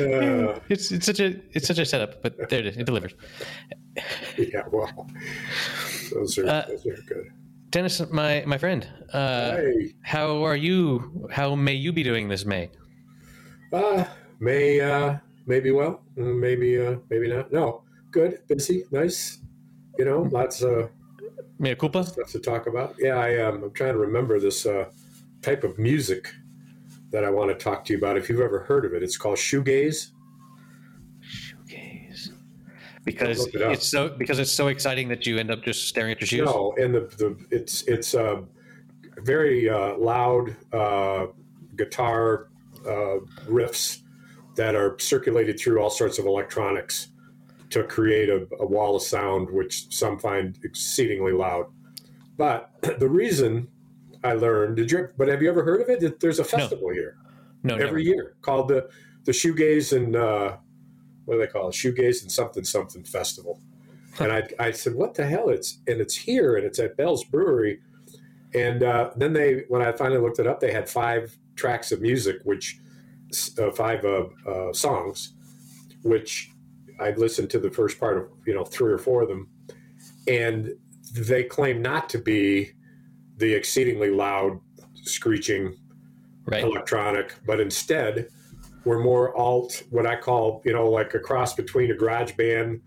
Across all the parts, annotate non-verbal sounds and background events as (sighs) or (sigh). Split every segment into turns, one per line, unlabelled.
Uh, (sighs)
It's it's such a it's such a setup, but there it is. It delivers. (laughs)
yeah, well, those are
Uh,
those are good.
Dennis, my my friend, uh,
Hey,
how are you? How may you be doing this May?
uh, may uh, maybe well, mm, maybe uh, maybe not. No, good, busy, nice. You know, lots of
Mea culpa?
stuff to talk about. Yeah, I um, I'm trying to remember this uh, type of music that I want to talk to you about. If you've ever heard of it, it's called shoegaze.
Shoegaze. Because
it
it's so because it's so exciting that you end up just staring at your shoes.
No, and the, the it's it's uh, very uh, loud uh, guitar uh, riffs that are circulated through all sorts of electronics to create a, a wall of sound, which some find exceedingly loud. But (clears throat) the reason I learned, did you? But have you ever heard of it? There's a festival here
no, never.
every year called the the Shoegaze and uh, what do they call it? Shoegaze and something something festival. And I, I said, what the hell? It's and it's here and it's at Bell's Brewery. And uh, then they, when I finally looked it up, they had five tracks of music, which uh, five uh, uh, songs, which I listened to the first part of you know three or four of them, and they claim not to be the exceedingly loud, screeching
Right.
electronic, but instead we're more alt, what I call, you know, like a cross between a garage band,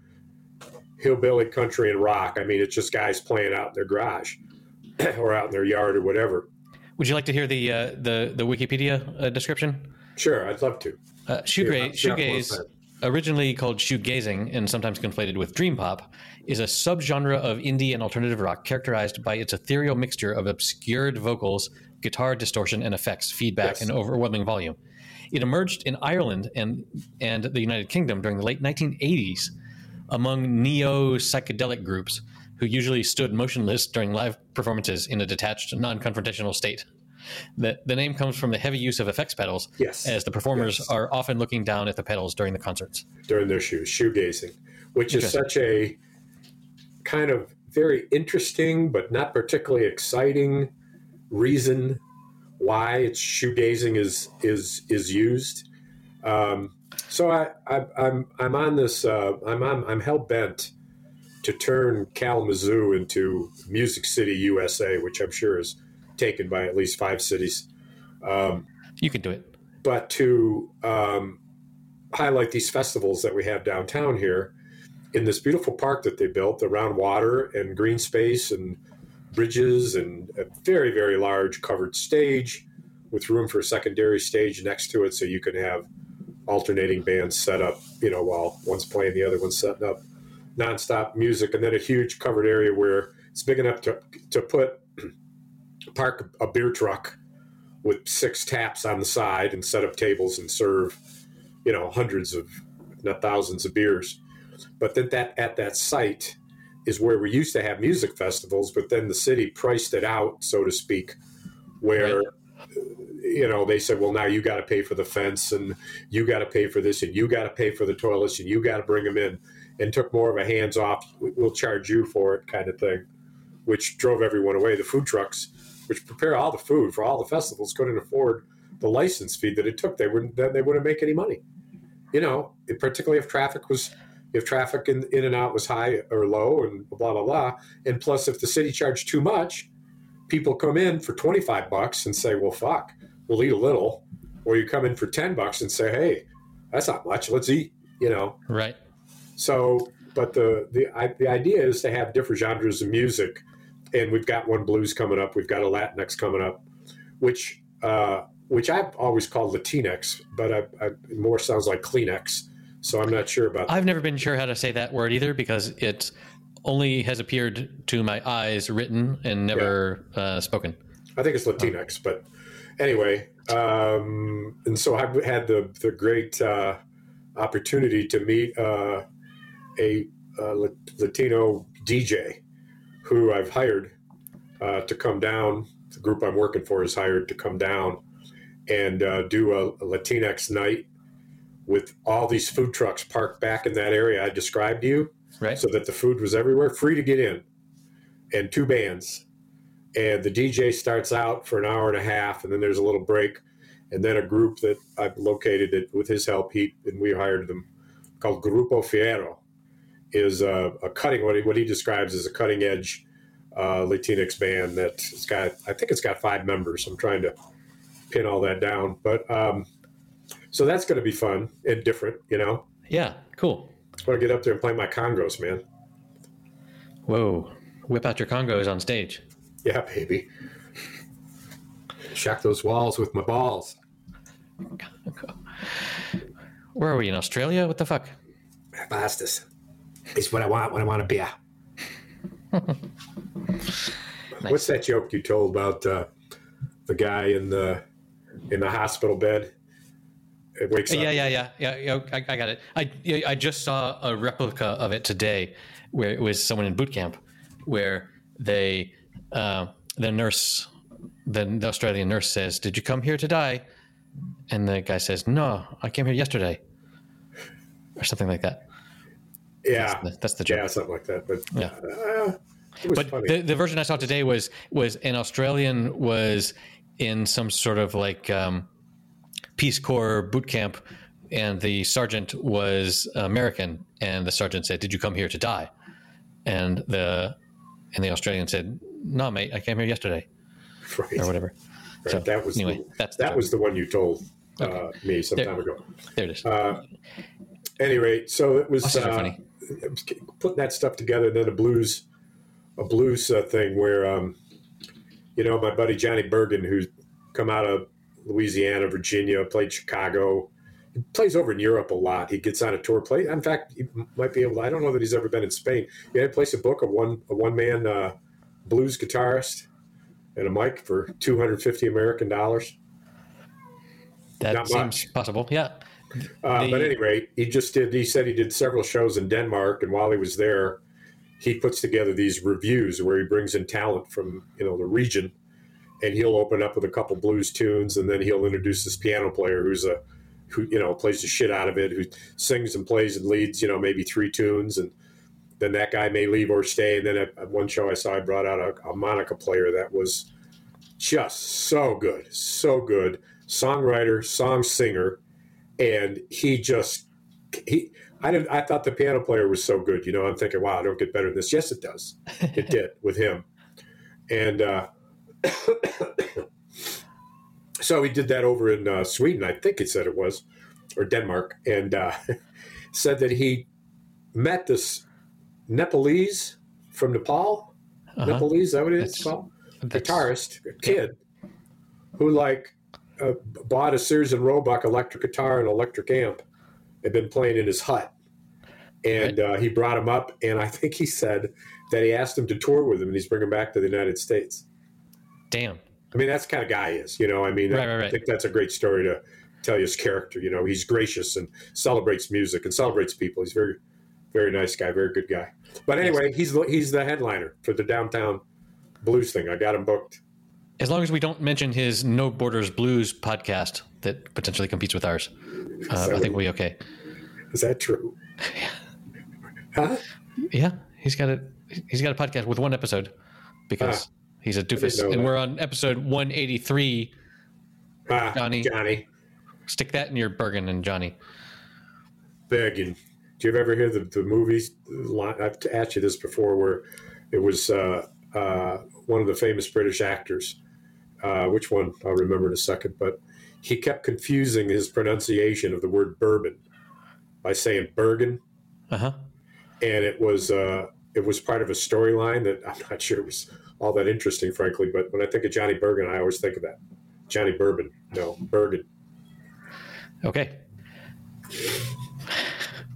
hillbilly country, and rock. I mean, it's just guys playing out in their garage (clears throat) or out in their yard or whatever.
Would you like to hear the uh, the the Wikipedia uh, description?
Sure, I'd love to.
Uh, shoegaze,
Yeah,
shoegaze, originally called shoegazing and sometimes conflated with dream pop, is a subgenre of indie and alternative rock characterized by its ethereal mixture of obscured vocals, guitar distortion and effects, feedback,
Yes.
and overwhelming volume. It emerged in Ireland and and the United Kingdom during the late 1980s among neo psychedelic groups who usually stood motionless during live performances in a detached, non-confrontational state. The, the name comes from the heavy use of effects pedals,
Yes.
as the performers
Yes.
are often looking down at the pedals during the concerts.
during their shoes, shoegazing, which is such a kind of very interesting but not particularly exciting reason why it's shoegazing is is is used. Um, so I, I I'm I'm on this uh, I'm on, I'm hell bent to turn Kalamazoo into Music City, USA, which I'm sure is taken by at least five cities. Um,
You can do it.
but to um, highlight these festivals that we have downtown here in this beautiful park that they built around water and green space and bridges and a very very large covered stage with room for a secondary stage next to it so you can have alternating bands set up you know while one's playing the other one's setting up nonstop music and then a huge covered area where it's big enough to, to put park a beer truck with six taps on the side and set up tables and serve, you know, hundreds of, not thousands of beers. But then that at that site is where we used to have music festivals, but then the city priced it out, so to speak, where
Right.
you know they said, well, now you got to pay for the fence and you got to pay for this and you got to pay for the toilets and you got to bring them in, and took more of a hands off, we'll charge you for it kind of thing, which drove everyone away. The food trucks which prepare all the food for all the festivals, couldn't afford the license fee that it took. They wouldn't then they wouldn't make any money. You know, it- particularly if traffic was if traffic in, in and out was high or low and blah blah blah. And plus if the city charged too much, people come in for twenty five bucks and say, Well fuck, we'll eat a little. Or you come in for ten bucks and say, Hey, that's not much, let's eat, you know.
Right.
So, but the the I, the idea is to have different genres of music, and we've got one blues coming up. We've got a Latinx coming up, which uh, which I've always called Latinx, but I, I, it more sounds like Kleenex. So I'm not sure about.
I've never been sure how to say that word either because it only has appeared to my eyes written and never uh, spoken.
I think it's Latinx, but anyway, um, and so I've had the the great uh, opportunity to meet uh, a, uh La- Latino DJ who I've hired uh, to come down. The group I'm working for is hired to come down and uh, do a, a Latinx night with all these food trucks parked back in that area I described to you
Right.
so that the food was everywhere, free to get in, and two bands. And the DJ starts out for an hour and a half, and then there's a little break, and then a group that I've located it with his help. He and we hired them called Grupo Fiero is a, a cutting what he, what he describes as a cutting edge uh, Latinx band that's got I think it's got five members. I'm trying to pin all that down, but um, so that's going to be fun and different, you know.
Yeah, cool.
I want to get up there and play my congos, man.
Whoa, whip out your congos on stage.
Yeah, baby. Shock those walls with my balls. (laughs)
Where are we in Australia? What the fuck?
Bastards. It's what I want when I want a beer. (laughs) What's that joke you told about uh, the guy in the in the hospital bed? It wakes up.
Yeah, yeah, yeah, yeah. yeah I, I got it. I I just saw a replica of it today, where it was someone in boot camp, where they uh, the nurse, the, the Australian nurse says, "Did you come here to die?" And the guy says, "No, I came here yesterday," or something like that.
Yeah,
That's the, that's the joke.
yeah, something like that. But
Yeah.
uh, it was
but
funny.
the, the version I saw today was was an Australian was in some sort of like um, Peace Corps boot camp, and the sergeant was American, and the sergeant said, "Did you come here to die?" And the and the Australian said, "No, mate, I came here yesterday,
right,
or whatever."
right.
So,
that was
anyway,
the, that was the one you told uh, me some
There-
time ago.
There it is.
Uh, any rate, so it was, uh,
funny.
Putting that stuff together. And then a blues, a blues uh, thing where, um, you know, my buddy Johnny Burgin, who's come out of Louisiana, Virginia, played Chicago, he plays over in Europe a lot. He gets on a tour. Play, in fact, he might be able. to, I don't know that he's ever been in Spain. He had placed a book of one a one man uh, blues guitarist and a mic for two hundred fifty American dollars.
That
not
seems
much.
possible. Yeah.
Uh,
The-
but anyway, he just did. He said he did several shows in Denmark, and while he was there, he puts together these reviews where he brings in talent from you know the region, and he'll open up with a couple blues tunes, and then he'll introduce this piano player who's a who you know plays the shit out of it, who sings and plays and leads you know maybe three tunes, and then that guy may leave or stay. And then at, at one show I saw, I brought out a, a Monica player that was just so good, so good, songwriter, song singer and he just he I didn't I thought the piano player was so good. You know, I'm thinking, wow, I don't get better than this. Yes, it does. It (laughs) did with him, and uh, (coughs) so he did that over in uh, Sweden. I think he said it was or Denmark, and uh, (laughs) said that he met this Nepalese from Nepal.
Uh-huh.
Nepalese, is that what it is
That's-
called?
That's-
guitarist, a kid, who like uh, bought a Sears and Roebuck electric guitar and electric amp, had been playing in his hut, and uh, he brought him up, and I (laughs) think he said that he asked him to tour with him, and he's bringing him back to the United States.
Damn.
I mean, that's the kind of guy he is, you know. I mean,
Right,
I,
right, right.
think that's a great story to tell his character. You know, he's gracious and celebrates music and celebrates people. He's very, very nice guy, very good guy. But anyway, he's the- he's the headliner for the downtown blues thing. I got him booked.
As long as we don't mention his No Borders Blues podcast that potentially competes with ours, uh, I think we'll be okay.
Is that true? (laughs) Huh?
Yeah, he's got a he's got a podcast with one episode because
Ah,
he's a doofus, and
that.
we're on episode one eighty three.
Ah,
Johnny.
Johnny.
Stick that in your Bergen and Johnny.
begging. Do you ever hear the, the movies? line- I've asked you this before, where it was uh, uh, one of the famous British actors. Uh, which one? I'll remember in a second. But he kept confusing his pronunciation of the word bourbon by saying Bergen,
Uh huh.
and it was uh, it was part of a storyline that (laughs) I'm not sure was all that interesting, frankly. But when I think of Johnny Burgin, I always think of that. Johnny Bourbon, no Bergen.
Okay.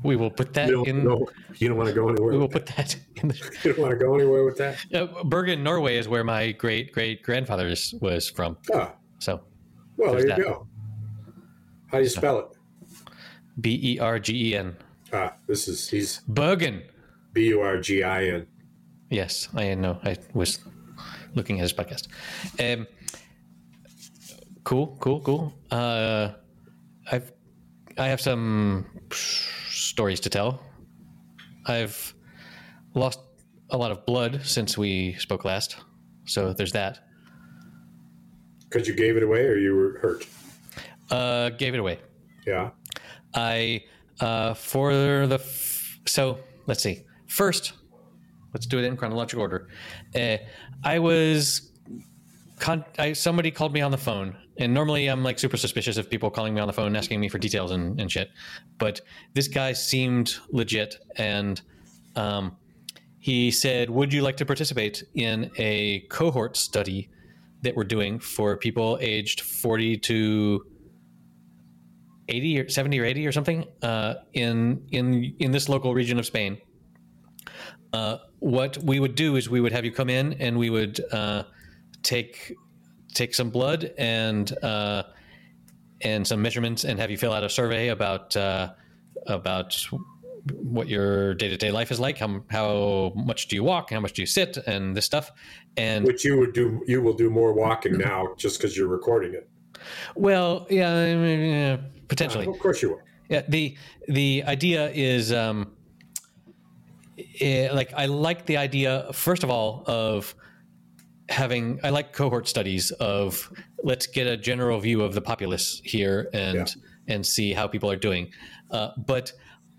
We will put that
You
in.
no, you don't want to go anywhere.
We will put that in. The. (laughs)
You don't want to go anywhere with that.
uh, Bergen, Norway, is where my great great grandfather was from.
Ah,
So
Well, there you
that.
go. How do you spell it?
B E R G E N.
Ah, this is he's
Burgin.
B U R G I N.
Yes, I know. I was looking at his podcast. Um, cool, cool, cool. Uh, I've I have some stories to tell. I've lost a lot of blood since we spoke last, so there's that.
Because you gave it away, or you were hurt.
uh, gave it away.
Yeah.
I uh, for the f- so let's see. First, let's do it in chronological order. Uh, I was con- I, somebody called me on the phone, and normally I'm like super suspicious of people calling me on the phone asking me for details and, and shit. But this guy seemed legit, and um, he said, "Would you like to participate in a cohort study that we're doing for people aged 40 to 80 or 70 or 80 or something uh, in in in this local region of Spain. Uh, what we would do is we would have you come in and we would uh, take take some blood and uh, and some measurements and have you fill out a survey about uh, about what your day to day life is like. How how much do you walk? How much do you sit? And this stuff. And
Which you would do. You will do more walking now, just because you're recording it.
well, yeah, I mean, potentially.
of course you will.
Yeah, the the idea is um, eh, like I like the idea first of all of having I like cohort studies of let's get a general view of the populace here and
Yeah.
and see how people are doing. Uh, but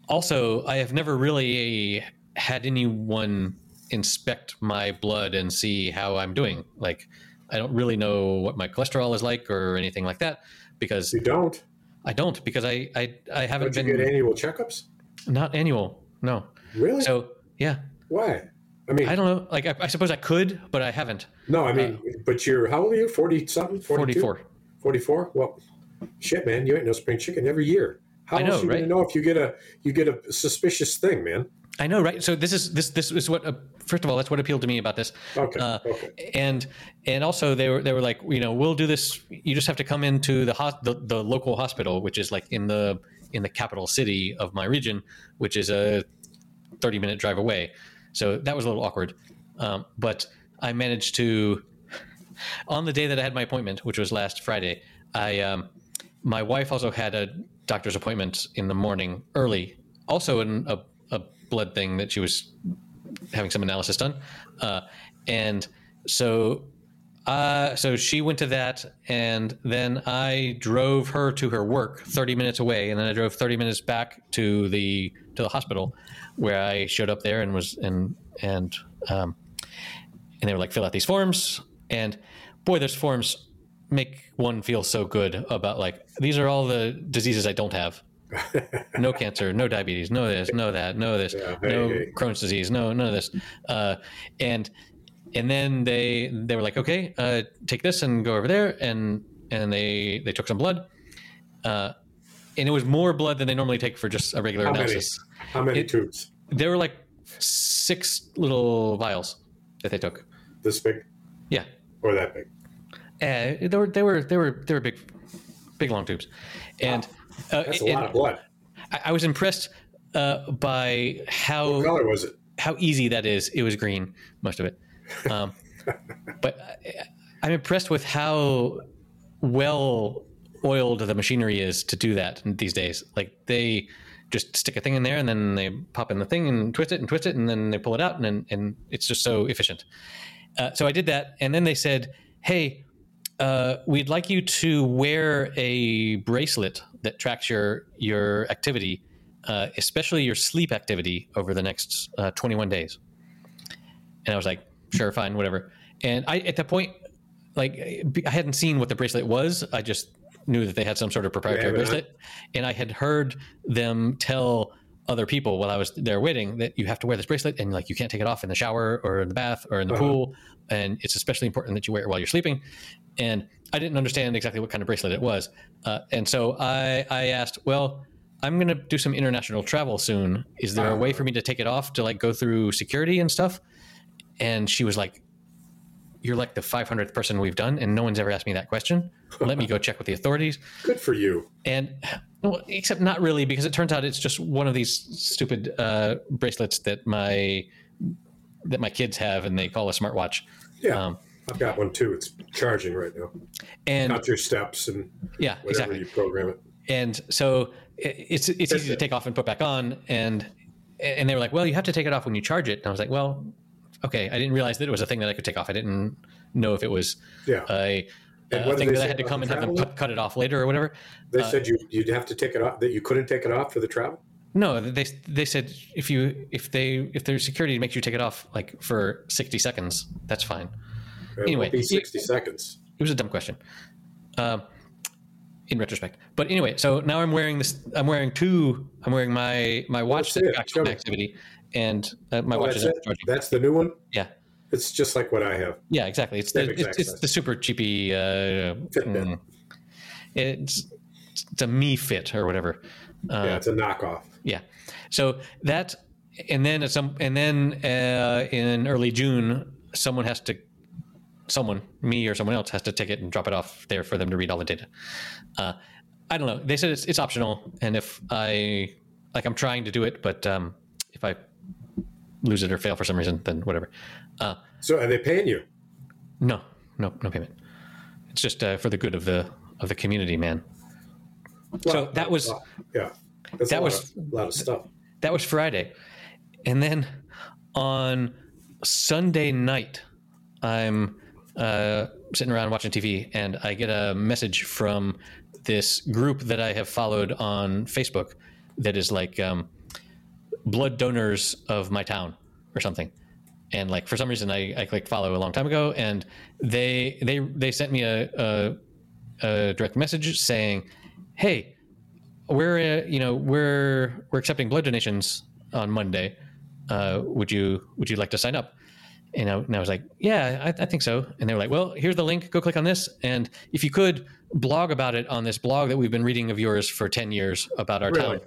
also, I have never really had anyone inspect my blood and see how I'm doing. Like, I don't really know what my cholesterol is like or anything like that because
You don't.
I don't because I I, I haven't
Don't you
been
get annual checkups?
not annual. No.
Really?
So yeah,
Why? I mean,
I don't know. Like I, I suppose I could, but I haven't.
no. I mean, but you're how old are you? Forty something?
44.
44? Well, shit, man, you ain't no spring chicken every year. How
I know,
else you
right?
gonna know if you get a you get a suspicious thing, man?
I know, right? So this is this this is what. Uh, first of all, that's what appealed to me about this.
Okay,
Uh,
okay.
And and also they were they were like, you know, we'll do this. You just have to come into the hos- the, the local hospital, which is like in the in the capital city of my region, which is a thirty minute drive away. So that was a little awkward. Um, but I managed to on the day that I had my appointment, which was last Friday. I um, my wife also had a doctor's appointment in the morning early, also in a, a blood thing that she was having some analysis done, uh, and so uh, so she went to that, and then I drove her to her work, thirty minutes away, and then I drove thirty minutes back to the to the hospital, where I showed up there and was and and um, and they were like, fill out these forms, and boy, those forms make one feel so good about like these are all the diseases I don't have. (laughs) no cancer, no diabetes, no this, no that, no this,
Yeah, hey,
no
hey.
Crohn's disease, no none of this, uh, and and then they they were like, okay, uh, take this and go over there, and and they they took some blood, uh, and it was more blood than they normally take for just a regular
How many?
analysis.
How many
It-
tubes?
There were like six little vials that they took.
This big
Yeah,
or that big?
uh, they were they were they were they were big, big long tubes, and uh,
That's a
and
lot of blood.
I, I was impressed uh, by
What
how
color was it?
how easy that is. It was green, most of it, um, (laughs) but I, I'm impressed with how well oiled the machinery is to do that these days. Like they just stick a thing in there and then they pop in the thing and twist it and twist it and then they pull it out and then, and it's just so efficient. Uh, so I did that and then they said, "Hey, uh, we'd like you to wear a bracelet that tracks your your activity, uh, especially your sleep activity over the next uh, 21 days." And I was like, "Sure, fine, whatever." And I at that point, like I hadn't seen what the bracelet was. I just knew that they had some sort of proprietary
Yeah,
bracelet, and I had heard them tell other people while I was there waiting that you have to wear this bracelet and like you can't take it off in the shower or in the bath or in the
Uh-huh.
pool, and it's especially important that you wear it while you're sleeping. And I didn't understand exactly what kind of bracelet it was, uh, and so I I asked, well. I'm going to do some international travel soon. Is there a way for me to take it off to like go through security and stuff? And she was like, you're like the 500th person we've done, and no one's ever asked me that question. Let me go check with the authorities. (laughs)
Good for you.
And well, except not really, because it turns out it's just one of these stupid uh, bracelets that my that my kids have, and they call a smartwatch.
Yeah,
Um,
I've got one too. It's charging right now.
and
Got your steps and
yeah,
whatever
exactly.
you program it.
and so it- it's it's easy to take off and put back on and and they were like well you have to take it off when you charge it and i was like well okay i didn't realize that it was a thing that i could take off i didn't know if it was
Yeah.
a
did
thing that I had to come and have them cut, cut it off later or whatever.
They
Uh,
said you you'd have to take it off that you couldn't take it off for the travel.
No, they they said if you if they if their security makes you take it off like for sixty seconds, that's fine.
It
Anyway,
be
it-
sixty seconds.
It was a dumb question, um, in retrospect. But anyway, so now I'm wearing this. I'm wearing two. I'm wearing my my watch that
it.
tracks
me.
activity, and uh, my
Oh,
watch
that's
is
it. That's the new one.
Yeah,
It's just like what I have.
yeah, exactly. It's
Same
the it's, it's the super cheapy. Uh,
Fitbit.
mm, it's it's a Mi Fit or whatever. Uh,
yeah, it's a knockoff.
Yeah. So that, and then at some, and then uh, in early June, someone has to, someone, me or someone else, has to take it and drop it off there for them to read all the data. Uh, I don't know. They said it's, it's optional, and if I like, I'm trying to do it, but um, if I lose it or fail for some reason, then whatever. Uh,
So are they paying you?
no, no, no payment. It's just uh, for the good of the of the community, man. So that was-
well, yeah. That's
that
a
was-
of, a lot of stuff.
That was Friday. And then on Sunday night, I'm uh, sitting around watching TV and I get a message from this group that I have followed on Facebook that is like um, blood donors of my town or something. And like for some reason I, I clicked follow a long time ago and they they they sent me a, a, a direct message saying, Hey, we're uh, you know we're we're accepting blood donations on Monday. Uh, would you would you like to sign up? And I, and I was like, yeah, I, I think so. And they were like, well, here's the link. Go click on this, and if you could blog about it on this blog that we've been reading of yours for ten years about our
Really?
town.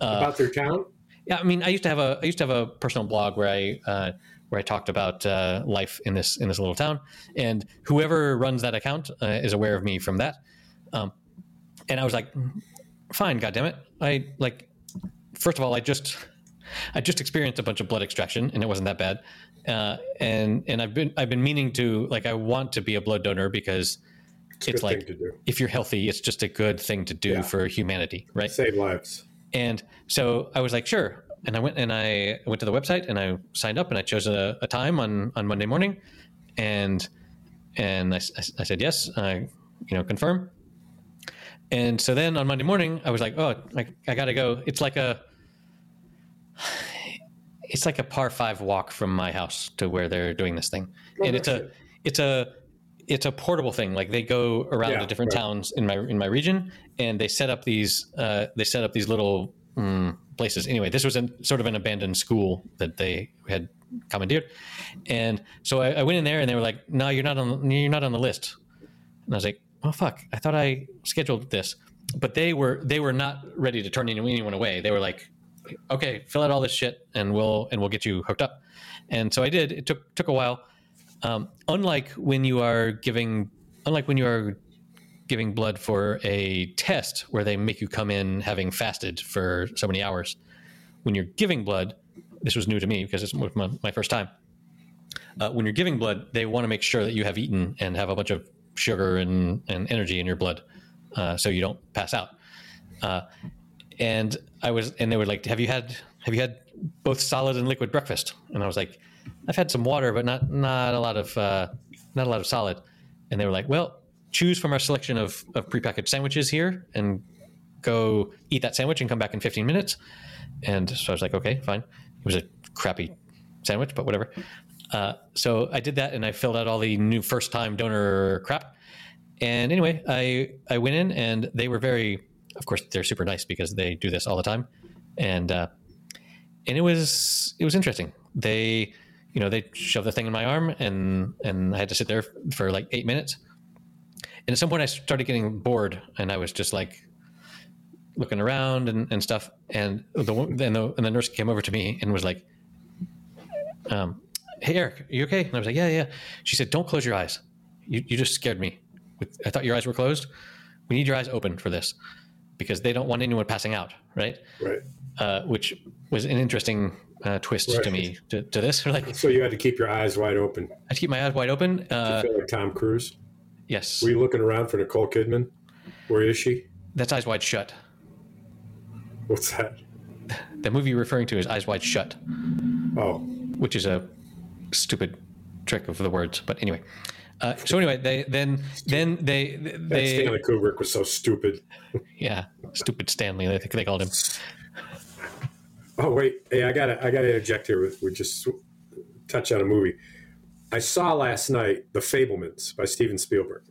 About their town?
Yeah, I mean, I used to have a I used to have a personal blog where I uh, where I talked about uh, life in this in this little town, and whoever runs that account uh, is aware of me from that. Um, and I was like, fine, goddammit. I like first of all, I just I just experienced a bunch of blood extraction, and it wasn't that bad. Uh, and and I've been I've been meaning to like I want to be a blood donor because
It's,
it's like
thing to do.
if you're healthy, it's just a good thing to do
Yeah.
for humanity, right?
Save lives.
And so I was like, sure. And I went and I went to the website and I signed up and I chose a, a time on, on Monday morning, and and I, I said yes, I you know confirm. And so then on Monday morning, I was like, oh, I, I got to go. It's like a it's like a par five walk from my house to where they're doing this thing,
Oh,
and it's a it's a it's a portable thing. Like they go around
Yeah,
to different
right.
towns in my in my region, and they set up these uh, they set up these little mm, places. Anyway, this was an, sort of an abandoned school that they had commandeered, and so I, I went in there, and they were like, "No, you're not on you're not on the list." And I was like, "Oh fuck! I thought I scheduled this." But they were they were not ready to turn anyone away. They were like, "Okay, fill out all this shit, and we'll and we'll get you hooked up." And so I did. It took took a while. Um, unlike when you are giving, unlike when you are giving blood for a test where they make you come in having fasted for so many hours, when you're giving blood, this was new to me because it's my, my first time. Uh, when you're giving blood, they want to make sure that you have eaten and have a bunch of sugar and, and energy in your blood, uh, so you don't pass out. Uh, and I was, and they were like, "Have you had have you had both solid and liquid breakfast?" And I was like, "I've had some water, but not not a lot of uh, not a lot of solid." And they were like, "Well, choose from our selection of of prepackaged sandwiches here, and go eat that sandwich and come back in 15 minutes." And so I was like, "Okay, fine." It was a crappy sandwich, but whatever. Uh, so I did that, and I filled out all the new first time donor crap. And anyway, I I went in, and they were very, of course, they're super nice because they do this all the time, and uh, and it was it was interesting. They, you know, they shoved the thing in my arm, and and I had to sit there for like eight minutes. And at some point, I started getting bored, and I was just like looking around and, and stuff. And the and the and the nurse came over to me and was like, um, "Hey, Eric, are you okay?" And I was like, "Yeah, yeah." She said, "Don't close your eyes. You you just scared me. I thought your eyes were closed. We need your eyes open for this." Because they don't want anyone passing out, right?
Right.
uh, which was an interesting uh, twist to me to, to this. (laughs) Like,
So you had to keep your eyes wide open.
I keep my eyes wide open. Uh,
feel like Tom Cruise.
yes,
Were you looking around for Nicole Kidman? Where is she?
that's Eyes Wide Shut.
What's that?
The movie you're referring to is Eyes Wide Shut,
Oh,
which is a stupid trick of the words. But anyway, Uh, so anyway, they then then they
That
they
Stanley Kubrick was so stupid. (laughs)
yeah stupid Stanley I think they called him.
Oh wait, hey, I gotta I gotta interject here. We just touch on a movie. I saw last night The Fabelmans by Steven Spielberg,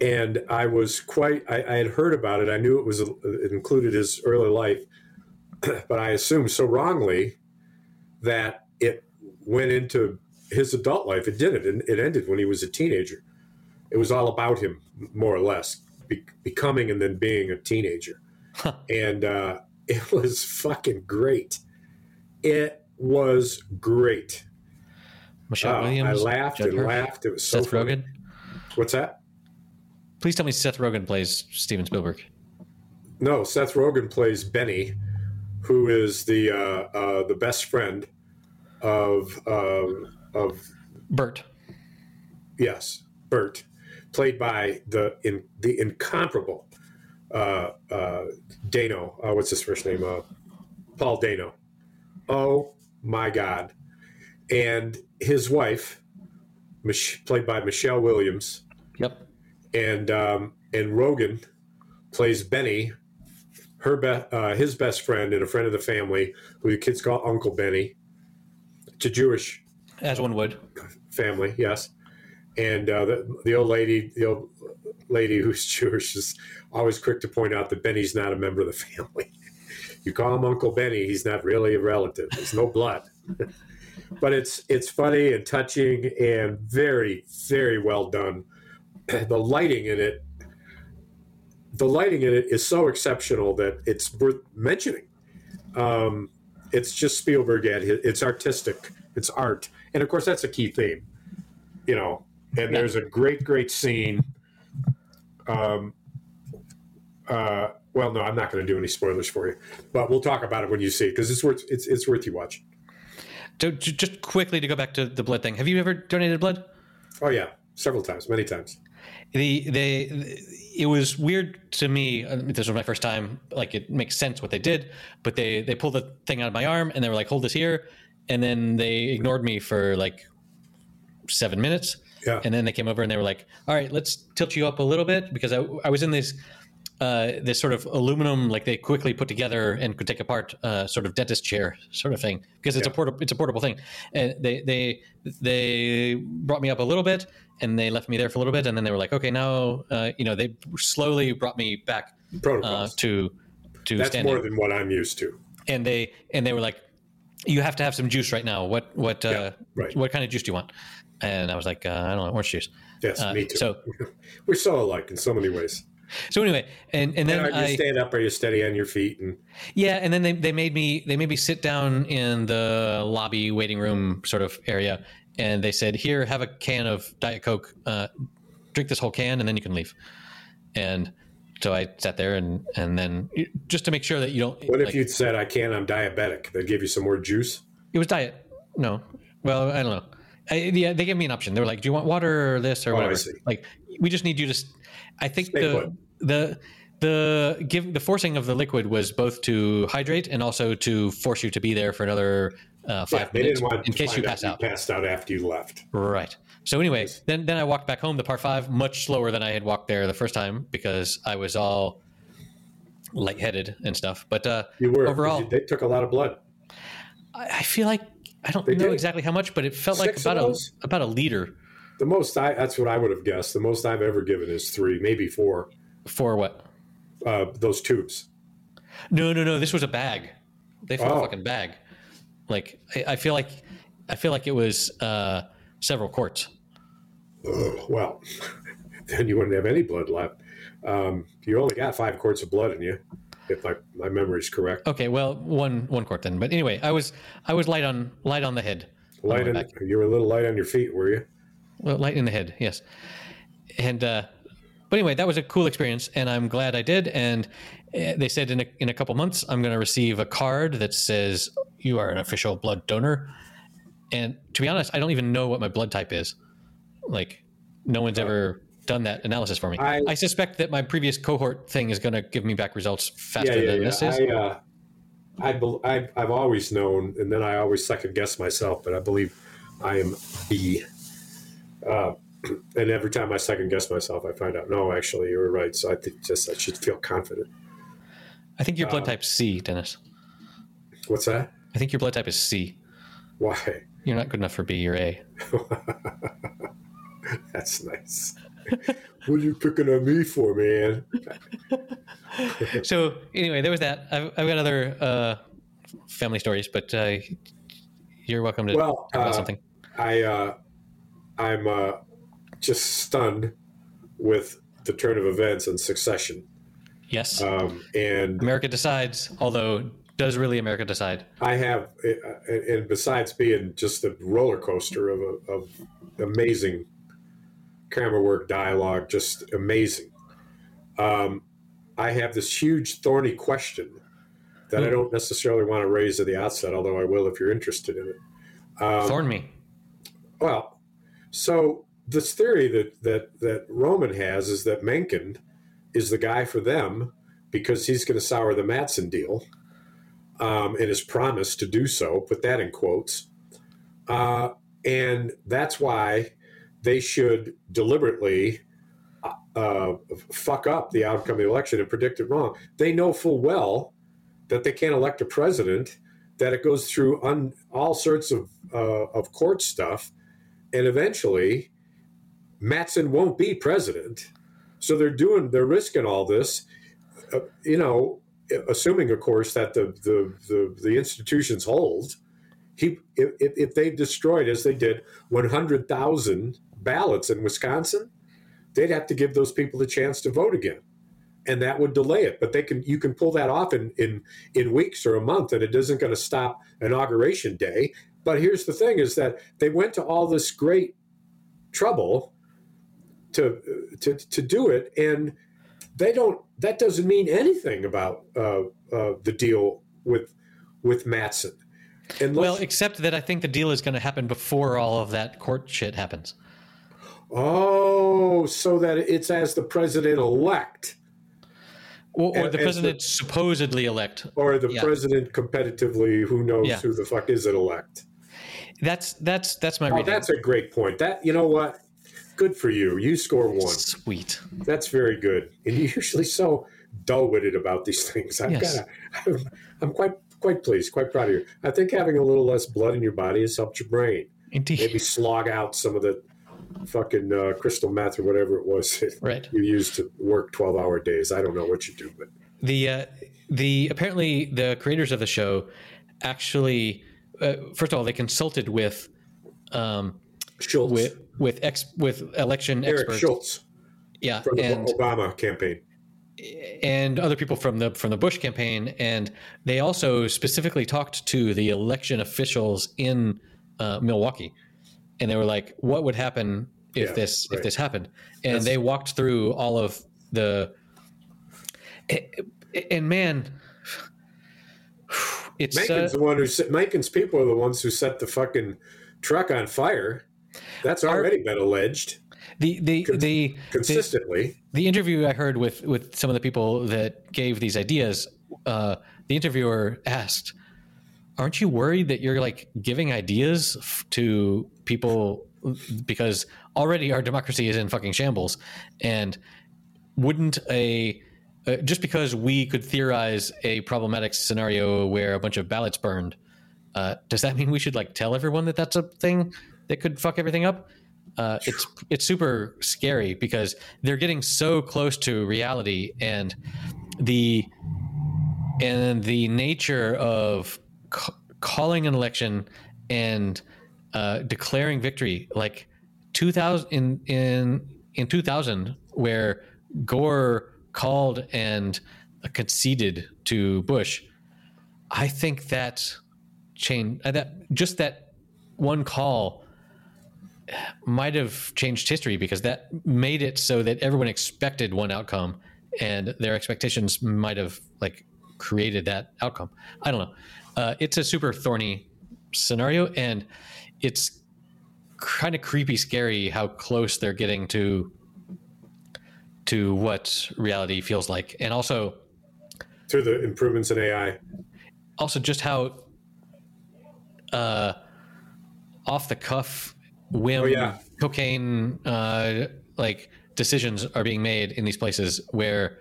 and I was quite. I, I had heard about it. I knew it was it included his early life, (clears throat) but I assumed so wrongly that it went into his adult life. It didn't. and It ended when he was a teenager. It was all about him, more or less, be, becoming and then being a teenager, and. uh it was fucking great. It was great.
Michelle
Oh,
Williams.
I laughed
Judd
and
Hirsch,
laughed. It was so
Seth
funny.
Rogen.
What's that?
Please tell me Seth Rogen plays Steven Spielberg.
No, Seth Rogen plays Benny, who is the uh, uh, the best friend of um of
Bert.
yes Bert, played by the in the incomparable uh, uh, Dano. Uh, what's his first name? Uh, Paul Dano. Oh my God! And his wife, Mich- played by Michelle Williams,
Yep.
and um, and Rogen plays Benny, her be- uh, his best friend and a friend of the family, who the kids call Uncle Benny. It's a Jewish
As one would.
family, yes. And uh, the, the old lady, the old lady who's (laughs) Jewish, is always quick to point out that Benny's not a member of the family. (laughs) You call him Uncle Benny, he's not really a relative. There's no blood. (laughs) but it's it's funny and touching and very very well done. (clears throat) The lighting in it, the lighting in it is so exceptional that it's worth mentioning. Um, it's just Spielberg at his, it's artistic, it's art, and of course that's a key theme, you know. And there's a great great scene. Um, uh, well, no, I'm not going to do any spoilers for you, but we'll talk about it when you see it because it's worth it's it's worth you watching.
So just quickly to go back to the blood thing. Have you ever donated blood?
Oh yeah, several times, many times.
The they it was weird to me. uh, This was my first time. Like it makes sense what they did, but they they pulled the thing out of my arm and they were like, "Hold this here," and then they ignored me for like seven minutes.
Yeah.
And then they came over and they were like, "All right, let's tilt you up a little bit," because I, I was in this uh, this sort of aluminum, like they quickly put together and could take apart, uh, sort of dentist chair sort of thing, because it's a
Yeah.
portable it's a portable thing. And they they they brought me up a little bit, and they left me there for a little bit, and then they were like, "Okay, now uh, you know." They slowly brought me back uh,
Protocols.
to to
That's more than what I'm used to.
and they and they were like, "You have to have some juice right now. What what uh,
Yeah, right.
what kind of juice do you want?" And I was like, uh, "I don't know, orange juice."
Yes,
Uh,
me too.
So (laughs)
We're so alike in so many ways.
so anyway, and and then
Are you
I
stand up? Are you steady on your feet? And
yeah, and then they they made me they made me sit down in the lobby waiting room sort of area, and they said, "Here, have a can of Diet Coke. Uh, drink this whole can, and then you can leave." And so I sat there, and and then just to make sure that you don't.
what if
like-
you'd said, "I can't. I'm diabetic"? They'd give you some more juice.
It was diet. No. Well, I don't know. I, yeah, they gave me an option. They were like, "Do you want water or this or
Oh,
whatever?" Like, we just need you to. I think
Stay
the
put.
the the give the forcing of the liquid was both to hydrate and also to force you to be there for another uh, five
Yeah,
minutes in case you pass out.
You passed out after you left.
Right. So anyway, then then I walked back home, the par five, much slower than I had walked there the first time because I was all lightheaded and stuff. But uh,
You were
overall,
they took a lot of blood.
I, I feel like I don't
They
know
did.
exactly how much, but it felt like
Six of
about a about a liter.
The most I that's what I would have guessed. The most I've ever given is three, maybe four.
For what?
Uh, those tubes.
No, no, no. This was a bag. They filled
Oh.
a fucking bag. Like I, I feel like I feel like it was uh, several quarts.
Ugh, well, (laughs) then you wouldn't have any blood left. Um, you only got five quarts of blood in you, if my, my memory is correct.
Okay, well, one one quart then. But anyway, I was I was light on light on the head. on
Light in, you were a little light on your feet, were you?
Well, light in the head, yes. And uh, but anyway, that was a cool experience, and I'm glad I did. And uh, they said in a, in a couple months, I'm going to receive a card that says you are an official blood donor. And to be honest, I don't even know what my blood type is. Like, no one's ever done that analysis for me. I,
I-
suspect that my previous cohort thing is going to give me back results faster
yeah, yeah,
than
yeah.
this is.
I, uh, I, bel I, I've always known, and then I always second guess myself, but I believe I am B. Uh, (clears throat) and every time I second guess myself, I find out no, actually, you were right. So I think just I should feel confident.
I think your blood
Uh,
type's C, Dennis.
What's that?
I think your blood type is C.
Why?
You're not good enough for B or A. (laughs)
That's nice. What are you picking on me for, man?
So anyway, there was that. I've, I've got other uh, family stories, but uh, you're welcome to
Well,
talk about
uh,
something.
I uh, I'm uh, just stunned with the turn of events and succession.
Yes,
Um, and
America decides. Although, does really America decide?
I have, and besides being just a roller coaster of, of amazing camera work, dialogue, just amazing. Um, I have this huge thorny question that I
Hmm.
don't necessarily want to raise at the outset, although I will if you're interested in it. Um,
Thorn me.
Well, so this theory that that that Roman has is that Mencken is the guy for them because he's going to sour the Matsson deal, um, and has promised to do so. Put that in quotes, uh, and that's why they should deliberately uh, fuck up the outcome of the election and predict it wrong. They know full well that they can't elect a president. That it goes through un, all sorts of uh, of court stuff and eventually Matsson won't be president. So they're doing, they're risking all this, uh, you know, assuming, of course, that the the the, the institutions hold. He, if, if they've destroyed, as they did, one hundred thousand ballots in Wisconsin, they'd have to give those people a chance to vote again, and that would delay it. But they can, you can pull that off in in in weeks or a month, and it isn't going to stop inauguration day. But here's the thing: is that they went to all this great trouble to to to do it, and they don't. That doesn't mean anything about uh, uh, the deal with with Matsson. Unless,
Well, except that I think the deal is going to happen before all of that court shit happens.
Oh, so that it's as the president elect
Or, or the president supposedly elect.
or the
Yeah.
president competitively. Who knows
Yeah.
who the fuck is it elect?
That's that's that's my
Oh,
reading.
that's a great point. That you know what? Good for you. You score one.
Sweet.
That's very good. And you're usually so dull-witted about these things. I've
Yes.
got. I'm, I'm quite quite pleased, quite proud of you. I think having a little less blood in your body has helped your brain.
Indeed.
Maybe slog out some of the fucking uh, crystal meth or whatever it was that
Right.
you used to work 12-hour days. I don't know what you do, but
The uh, the apparently the creators of the show actually uh, first of all they consulted with um,
Schultz,
with with ex with election
Eric
experts.
Schultz
Yeah,
from the
and
Obama campaign.
and other people from the from the Bush campaign, and they also specifically talked to the election officials in uh, Milwaukee, and they were like, "What would happen if
Yeah,
this
right.
if this happened?" And
That's-
they walked through all of the, and man, (sighs) it's
Mencken's
uh,
the one who set, Mencken's people are the ones who set the fucking truck on fire. That's already been alleged
the the
Cons-
the the,
consistently.
the interview I heard with with some of the people that gave these ideas, uh, the interviewer asked, "Aren't you worried that you're like giving ideas f- to people because already our democracy is in fucking shambles, and wouldn't a uh, just because we could theorize a problematic scenario where a bunch of ballots burned, uh, does that mean we should like tell everyone that that's a thing that could fuck everything up? Uh, it's it's super scary because they're getting so close to reality, and the and the nature of ca- calling an election and uh, declaring victory, like two thousand in in in two thousand, where Gore called and conceded to Bush. I think that change uh, that just that one call might have changed history because that made it so that everyone expected one outcome and their expectations might have like created that outcome i don't know uh, it's a super thorny scenario and it's kind of creepy scary how close they're getting to to what reality feels like and also
through the improvements in AI.
also just how uh, off the cuff whim
Oh, yeah.
cocaine uh, like decisions are being made in these places where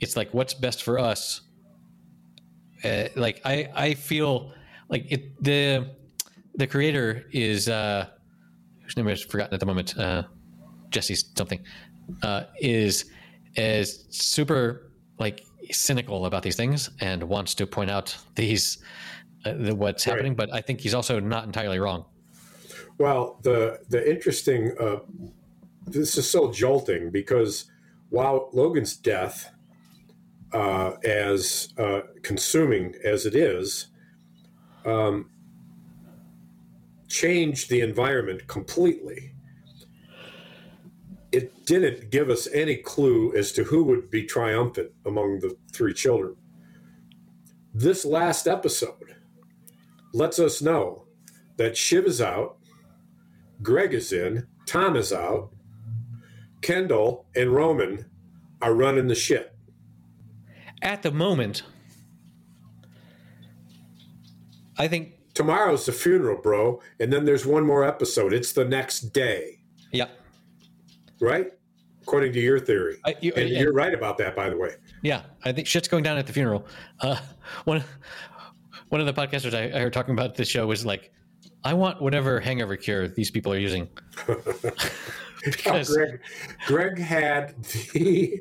it's like what's best for us. Uh, like I I feel like it the the creator is uh, whose name I've forgotten at the moment. Uh, Jesse something uh, is is super like cynical about these things and wants to point out these uh, the, what's
Right.
happening. But I think he's also not entirely wrong.
Well, the the interesting uh, this is so jolting because while Logan's death, uh, as uh, consuming as it is, um, changed the environment completely. It didn't give us any clue as to who would be triumphant among the three children. This last episode lets us know that Shiv is out, Greg is in, Tom is out, Kendall and Roman are running the shit.
At the moment, I think
Tomorrow's the funeral, bro, and then there's one more episode. It's the next day,
yeah.
right? According to your theory.
I, you,
and
and-
you're right about that, by the way.
Yeah, I think shit's going down at the funeral. Uh, (laughs) one one of the podcasters I, I heard talking about this show was like, I want whatever hangover cure these people are using. (laughs) (laughs) because
Greg, Greg had the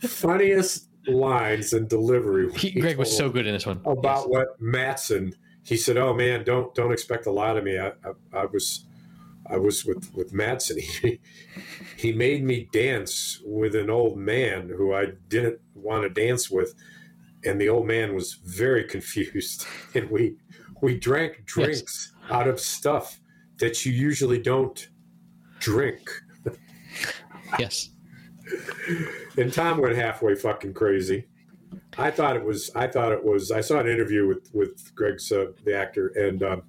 funniest lines and delivery.
he, Greg was so good in this one.
about what Matsson. He said, "Oh man, don't don't expect a lot of me. I, I, I was I was with with Matsson. He (laughs) he made me dance with an old man who I didn't want to dance with, and the old man was very (laughs) confused. (laughs) And we we drank drinks out of stuff that you usually don't drink."
Yes.
And Tom went halfway fucking crazy. I thought it was. I thought it was. I saw an interview with with Greg the actor, and um,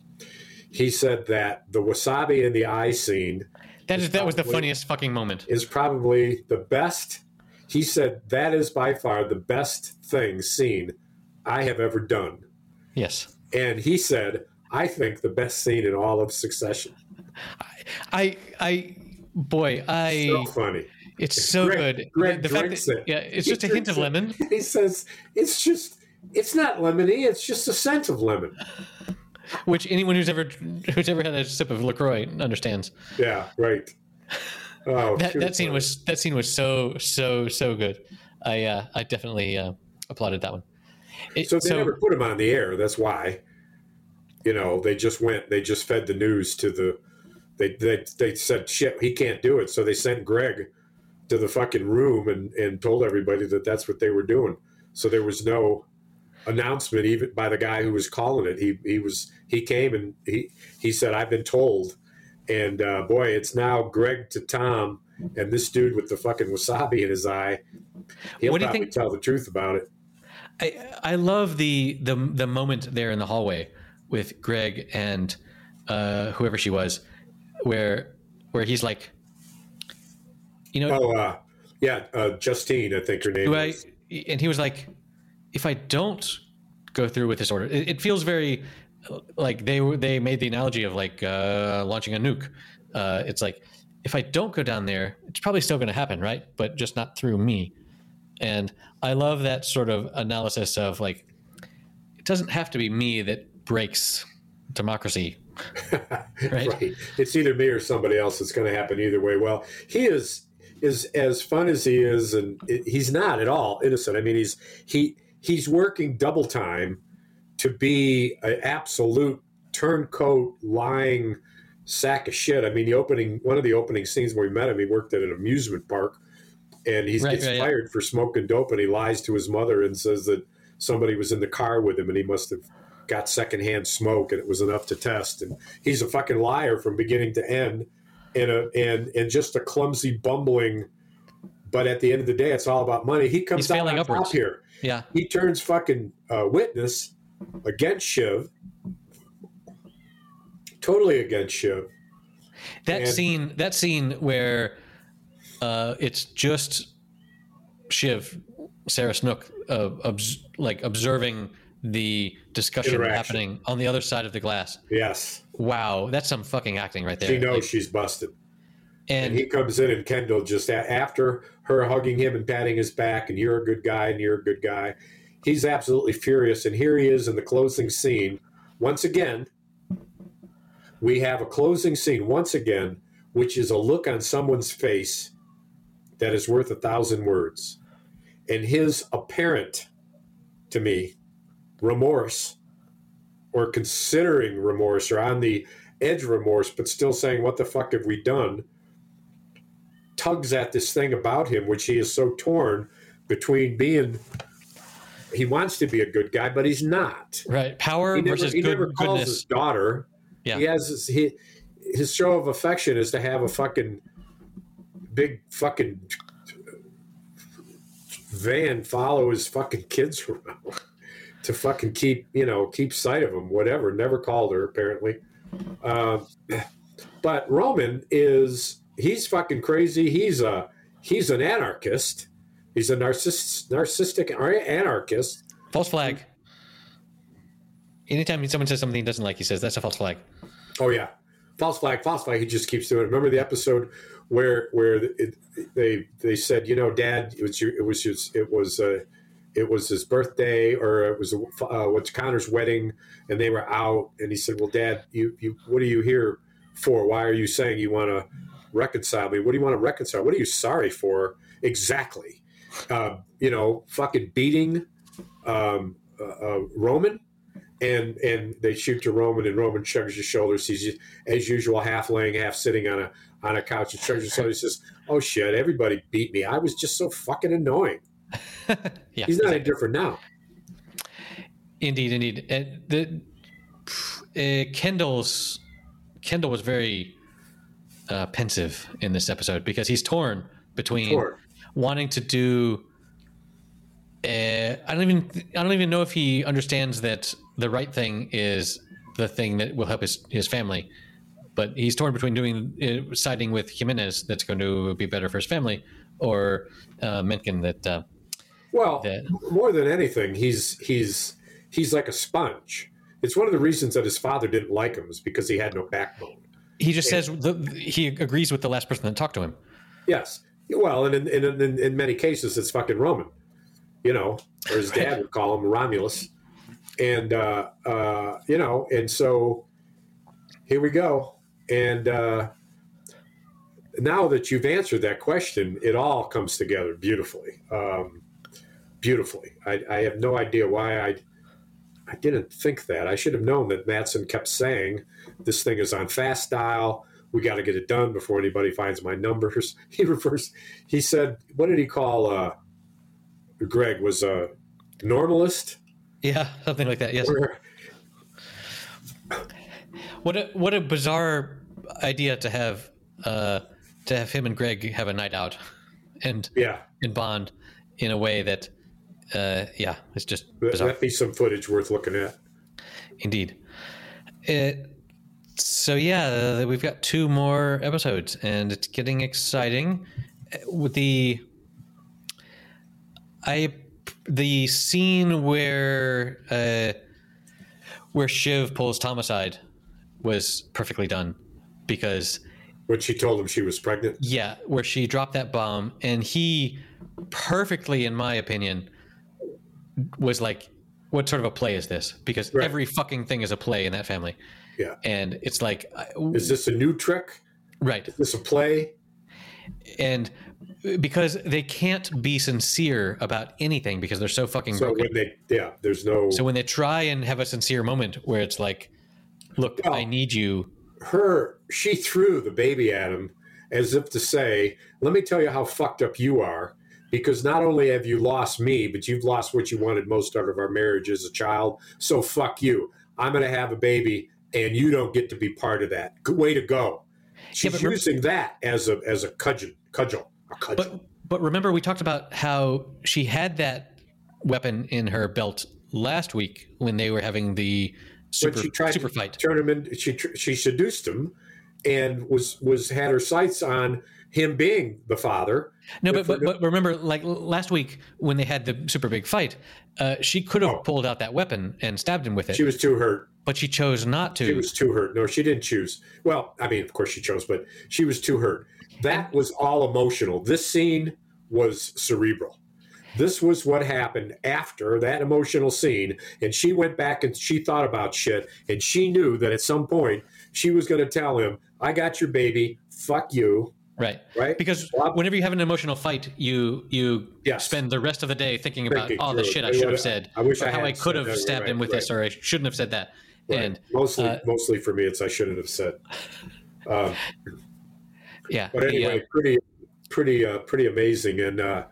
he said that the wasabi in the eye scene
That is that was the funniest fucking moment.
is probably the best. He said that is by far the best thing scene I have ever done,
Yes.
and he said I think the best scene in all of Succession.
I I boy, I
So funny.
It's so
Greg-
good.
Greg
the fact
drinks
that,
it.
Yeah, it's
He
just a hint of
it.
lemon. (laughs)
He says it's just. It's not lemony. It's just a scent of lemon.
which anyone who's ever who's ever had a sip of LaCroix understands.
Yeah, right. Oh,
That that scene was that scene was so so so good. I uh, I definitely uh, applauded that one. It-
So they never put him on the air. That's why. You know, they just went. They just fed the news to the. They they they said shit. He can't do it. So they sent Greg to the fucking room and and told everybody that that's what they were doing. So there was no announcement even by the guy who was calling it. He he was he came and he he said I've been told. And uh, boy, it's now Greg to Tom and this dude with the fucking wasabi in his eye. He'll
What do you think-
tell the truth about it.
I I love the the the moment there in the hallway with Greg and uh, whoever she was, where where he's like, you know,
Oh, uh, yeah, uh, Justine, I think her name
I?
is.
And he was like, if I don't go through with this order, it, it feels very like they they made the analogy of like uh, launching a nuke. Uh, it's like if I don't go down there, it's probably still going to happen, right? But just not through me. And I love that sort of analysis of like, it doesn't have to be me that breaks democracy. (laughs)
right.
Right.
It's either me or somebody else. It's going to happen either way. Well, he is is as fun as he is, and he's not at all innocent. I mean, he's he he's working double time to be an absolute turncoat lying sack of shit. I mean, the opening one of the opening scenes where we met him, he worked at an amusement park, and he
Right,
gets
right, yeah.
fired for smoking dope, and he lies to his mother and says that somebody was in the car with him, and he must have got secondhand smoke, and it was enough to test. And he's a fucking liar from beginning to end, and a and and just a clumsy, bumbling. But at the end of the day, it's all about money. He comes
He's
out on top here.
Yeah.
He turns fucking uh, witness against Shiv. Totally against Shiv.
That
And-
scene, that scene where uh, it's just Shiv, Sarah Snook, uh, obs- like observing the discussion happening on the other side of the glass.
Yes.
Wow, that's some fucking acting right there.
She knows
Like,
she's busted.
and
And he comes in, and Kendall just a- after her hugging him and patting his back, and you're a good guy, and you're a good guy. He's absolutely furious, and here he is in the closing scene. Once again, we have a closing scene once again, which is a look on someone's face that is worth a thousand words, and his apparent, to me, remorse, or considering remorse, or on the edge of remorse, but still saying, "What the fuck have we done?" tugs at this thing about him, which he is so torn between being. He wants to be a good guy, but he's not.
right, power
He never,
versus
he
good,
never calls
goodness.
his daughter.
Yeah.
He has his, he, his show of affection is to have a fucking big fucking van follow his fucking kids (laughs) around to fucking keep you know keep sight of him. Whatever. Never called her apparently. Um, but Roman is he's fucking crazy. He's a he's an anarchist. He's a narciss, narcissistic anarchist.
False flag. Anytime someone says something he doesn't like, he says that's a false flag.
Oh yeah, false flag, false flag. He just keeps doing it. Remember the episode where where it, they they said, you know, Dad, it was your, it was his, it was uh, it was his birthday or it was uh, what's Connor's wedding, and they were out, and he said, well, Dad, you you what are you here for? Why are you saying you want to reconcile me? What do you want to reconcile? What are you sorry for exactly? Uh, you know, fucking beating um, uh, Roman and and they shoot to Roman, and Roman shrugs his shoulders. He's as usual, half laying, half sitting on a on a couch, and shrugs his shoulders. He says, "Oh shit, everybody beat me. I was just so fucking annoying." (laughs)
yeah,
He's not any different now.
Indeed, indeed. And the uh, Kendall's Kendall was very uh, pensive in this episode because he's torn between
Torn.
wanting to do. Uh, I don't even I don't even know if he understands that the right thing is the thing that will help his his family, but he's torn between doing uh, siding with Jimenez that's going to be better for his family, or uh, Mencken that uh,
Well,
that
more than anything, he's he's he's like a sponge. It's one of the reasons that his father didn't like him is because he had no backbone.
he just says the, he agrees with the last person that talked to him.
Yes. Well, and in, in, in, in many cases, it's fucking Roman, you know, or his dad would call him Romulus. And, uh, uh, you know, and so here we go. And uh, now that you've answered that question, it all comes together beautifully. Um, beautifully. I, I have no idea why I. I didn't think that. I should have known that Matsson kept saying this thing is on fast dial. We got to get it done before anybody finds my numbers. (laughs) He refers. He said, "What did he call uh, Greg? Was a normalist?
Yeah, something like that. Yes. What a what a bizarre idea to have uh, to have him and Greg have a night out and
yeah,
and bond in a way that uh, yeah, it's just bizarre.
that'd be some footage worth looking at.
Indeed. It, so yeah, uh, we've got two more episodes, and it's getting exciting. Uh, With the I the scene where uh, where Shiv pulls Tom aside was perfectly done because
When she told him she was pregnant,
yeah, where she dropped that bomb, and he perfectly, in my opinion, was like, "What sort of a play is this?" Because
Right.
every fucking thing is a play in that family,
yeah.
and it's like,
Is this a new trick?
right,
Is this a play?
and because they can't be sincere about anything because they're so fucking
So
broken.
when they, yeah, there's no
so when they try and have a sincere moment where it's like, "Look,
Well,
I need you,"
her. She threw the baby at him as if to say, "Let me tell you how fucked up you are." Because not only have you lost me, but you've lost what you wanted most out of our marriage as a child. So fuck you. I'm going to have a baby, and you don't get to be part of that. Good way to go. She's
rem-
using that as a as a cudgel, cudgel, a cudgel.
But but remember we talked about how she had that weapon in her belt last week when they were having the super
when she tried
super
to
fight.
turn him in, she she seduced him, and was was had her sights on him being the father.
No, but, but but remember, like last week when they had the super big fight, uh, she could have
Oh.
pulled out that weapon and stabbed him with it,
She was too hurt.
but she chose not to.
She was too hurt. No, she didn't choose. Well, I mean, of course she chose, but she was too hurt. That was all emotional. This scene was cerebral. This was what happened after that emotional scene. And she went back and she thought about shit. And she knew that at some point she was going to tell him, I got your baby. Fuck you.
Right.
Right?
Because
Well,
whenever you have an emotional fight, you you
Yes.
spend the rest of the day thinking about all the shit I
I
should have said,
I wish
or
I
how I could have stabbed
Right,
him with this, or I shouldn't have said that.
Right.
And
mostly,
uh,
mostly for me, it's I shouldn't have said. Um,
yeah,
but
the,
anyway,
uh,
pretty, pretty, uh, pretty amazing. And uh,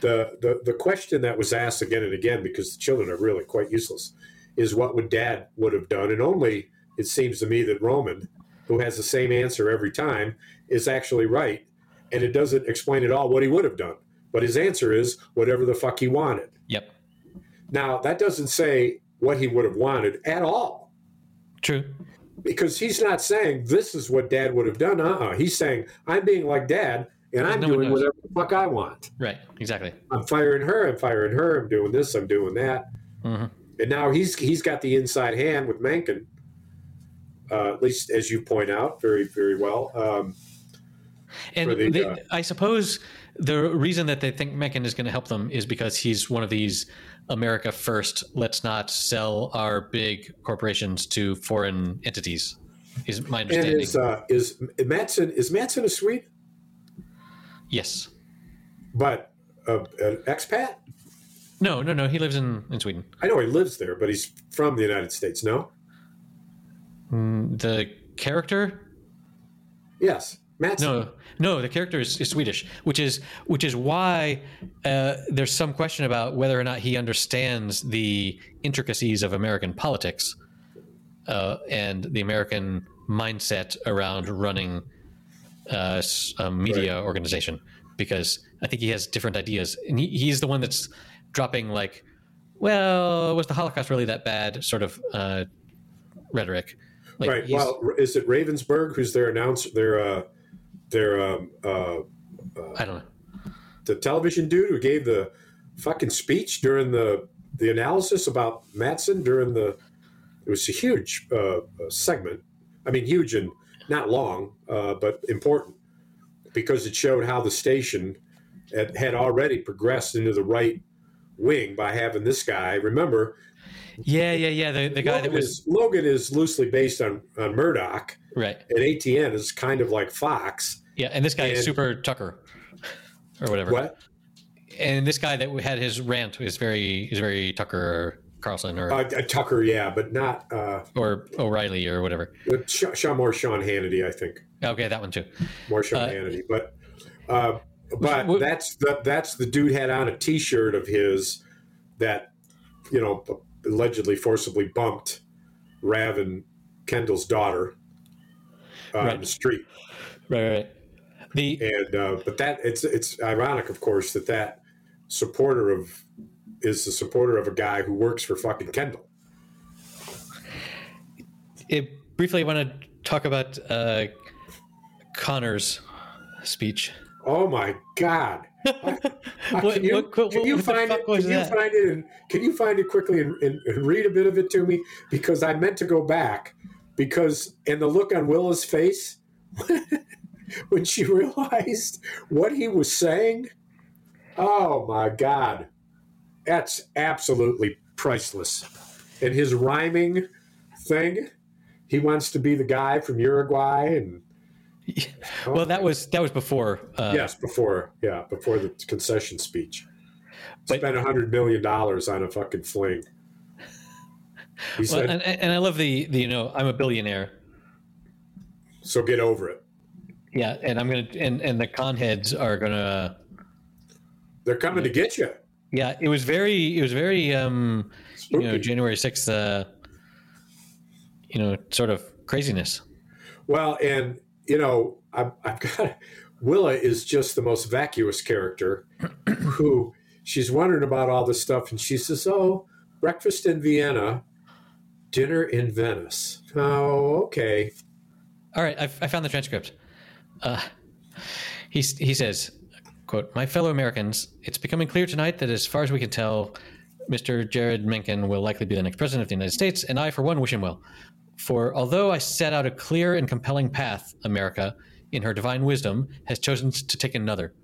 the, the the question that was asked again and again because the children are really quite useless is what would Dad would have done, and only it seems to me that Roman, who has the same answer every time, is actually right, and it doesn't explain at all what he would have done. But his answer is whatever the fuck he wanted.
yep,
Now that doesn't say what he would have wanted at all.
true.
because he's not saying this is what dad would have done. Uh-uh. He's saying I'm being like dad and I'm
No
doing whatever the fuck I want.
Right, exactly.
I'm firing her. I'm firing her. I'm doing this. I'm doing that.
Mhm.
And now he's he's got the inside hand with Mencken. Uh, at least as you point out very very well. Um,
And
the,
they,
uh,
I suppose the reason that they think Mencken is going to help them is because he's one of these America first. Let's not sell our big corporations to foreign entities. Is my
and
understanding?
is uh, is Matsson is Matsson a Swede,
yes.
but uh, an expat?
No, no, no. He lives in in Sweden.
I know he lives there, but he's from the United States. No,
Mm, The character
yes, Matsson.
No, no, the character is, is Swedish, which is which is why uh, there's some question about whether or not he understands the intricacies of American politics uh, and the American mindset around running uh, a media organization. Because I think he has different ideas, and he, he's the one that's dropping like, "Well, was the Holocaust really that bad?" sort of uh, rhetoric. Like,
right. Well, is it Ravensburg who's their announcer? Their uh, their um, uh,
I don't know.
the television dude who gave the fucking speech during the the analysis about Matsson during the it was a huge uh, uh, segment. I mean, huge and not long, uh, but important because it showed how the station had, had already progressed into the right wing by having this guy. Remember,
Yeah, yeah, yeah. The, the guy that was
is, Logan is loosely based on on Murdoch,
right.
and ATN is kind of like Fox.
Yeah, and this guy is Super Tucker, or whatever.
What?
And this guy that had his rant is very is very Tucker Carlson or
Uh, uh, Tucker, yeah, but not uh,
or O'Reilly or whatever.
Sean more Sean Hannity, I think.
Okay, that one too.
more Sean
Uh,
Hannity. But uh, but that's the that's the dude had on a T-shirt of his that you know allegedly forcibly bumped Rav and Kendall's daughter uh, on
Right.
the street.
Right, right. The
And uh, but that it's it's ironic, of course, that that supporter of is the supporter of a guy who works for fucking Kendall.
it, briefly, I want to talk about uh, Connor's speech.
Oh my God! Can you,
what- what-
can you find it? Can you find it? And can you find it quickly and, and, and read a bit of it to me? Because I meant to go back because and the look on Willa's face (laughs) when she realized what he was saying. Oh my God, that's absolutely priceless. And his rhyming thing, he wants to be the guy from Uruguay and. (laughs)
Well, that was that was before. Uh,
yes, before yeah, before the concession speech.
But-
Spent a hundred million dollars on a fucking fling. He
Well,
said,
and, and I love the, the you know I'm a billionaire.
"So get over it."
Yeah, and I'm gonna and and the con heads are gonna.
They're coming to get you.
Yeah, it was very it was very um you know January sixth uh you know sort of craziness.
Well, and you know, I've, I've got (laughs) Willa is just the most vacuous character. (clears throat) who she's wondering about all this stuff, and she says, "Oh, breakfast in Vienna, dinner in Venice." Oh, okay.
All right, I've, I found the transcript. Uh, he, he says, quote, My fellow Americans, it's becoming clear tonight that as far as we can tell, Mr. Jeryd Mencken will likely be the next president of the United States, and I, for one, wish him well. For although I set out a clear and compelling path, America, in her divine wisdom, has chosen to take another.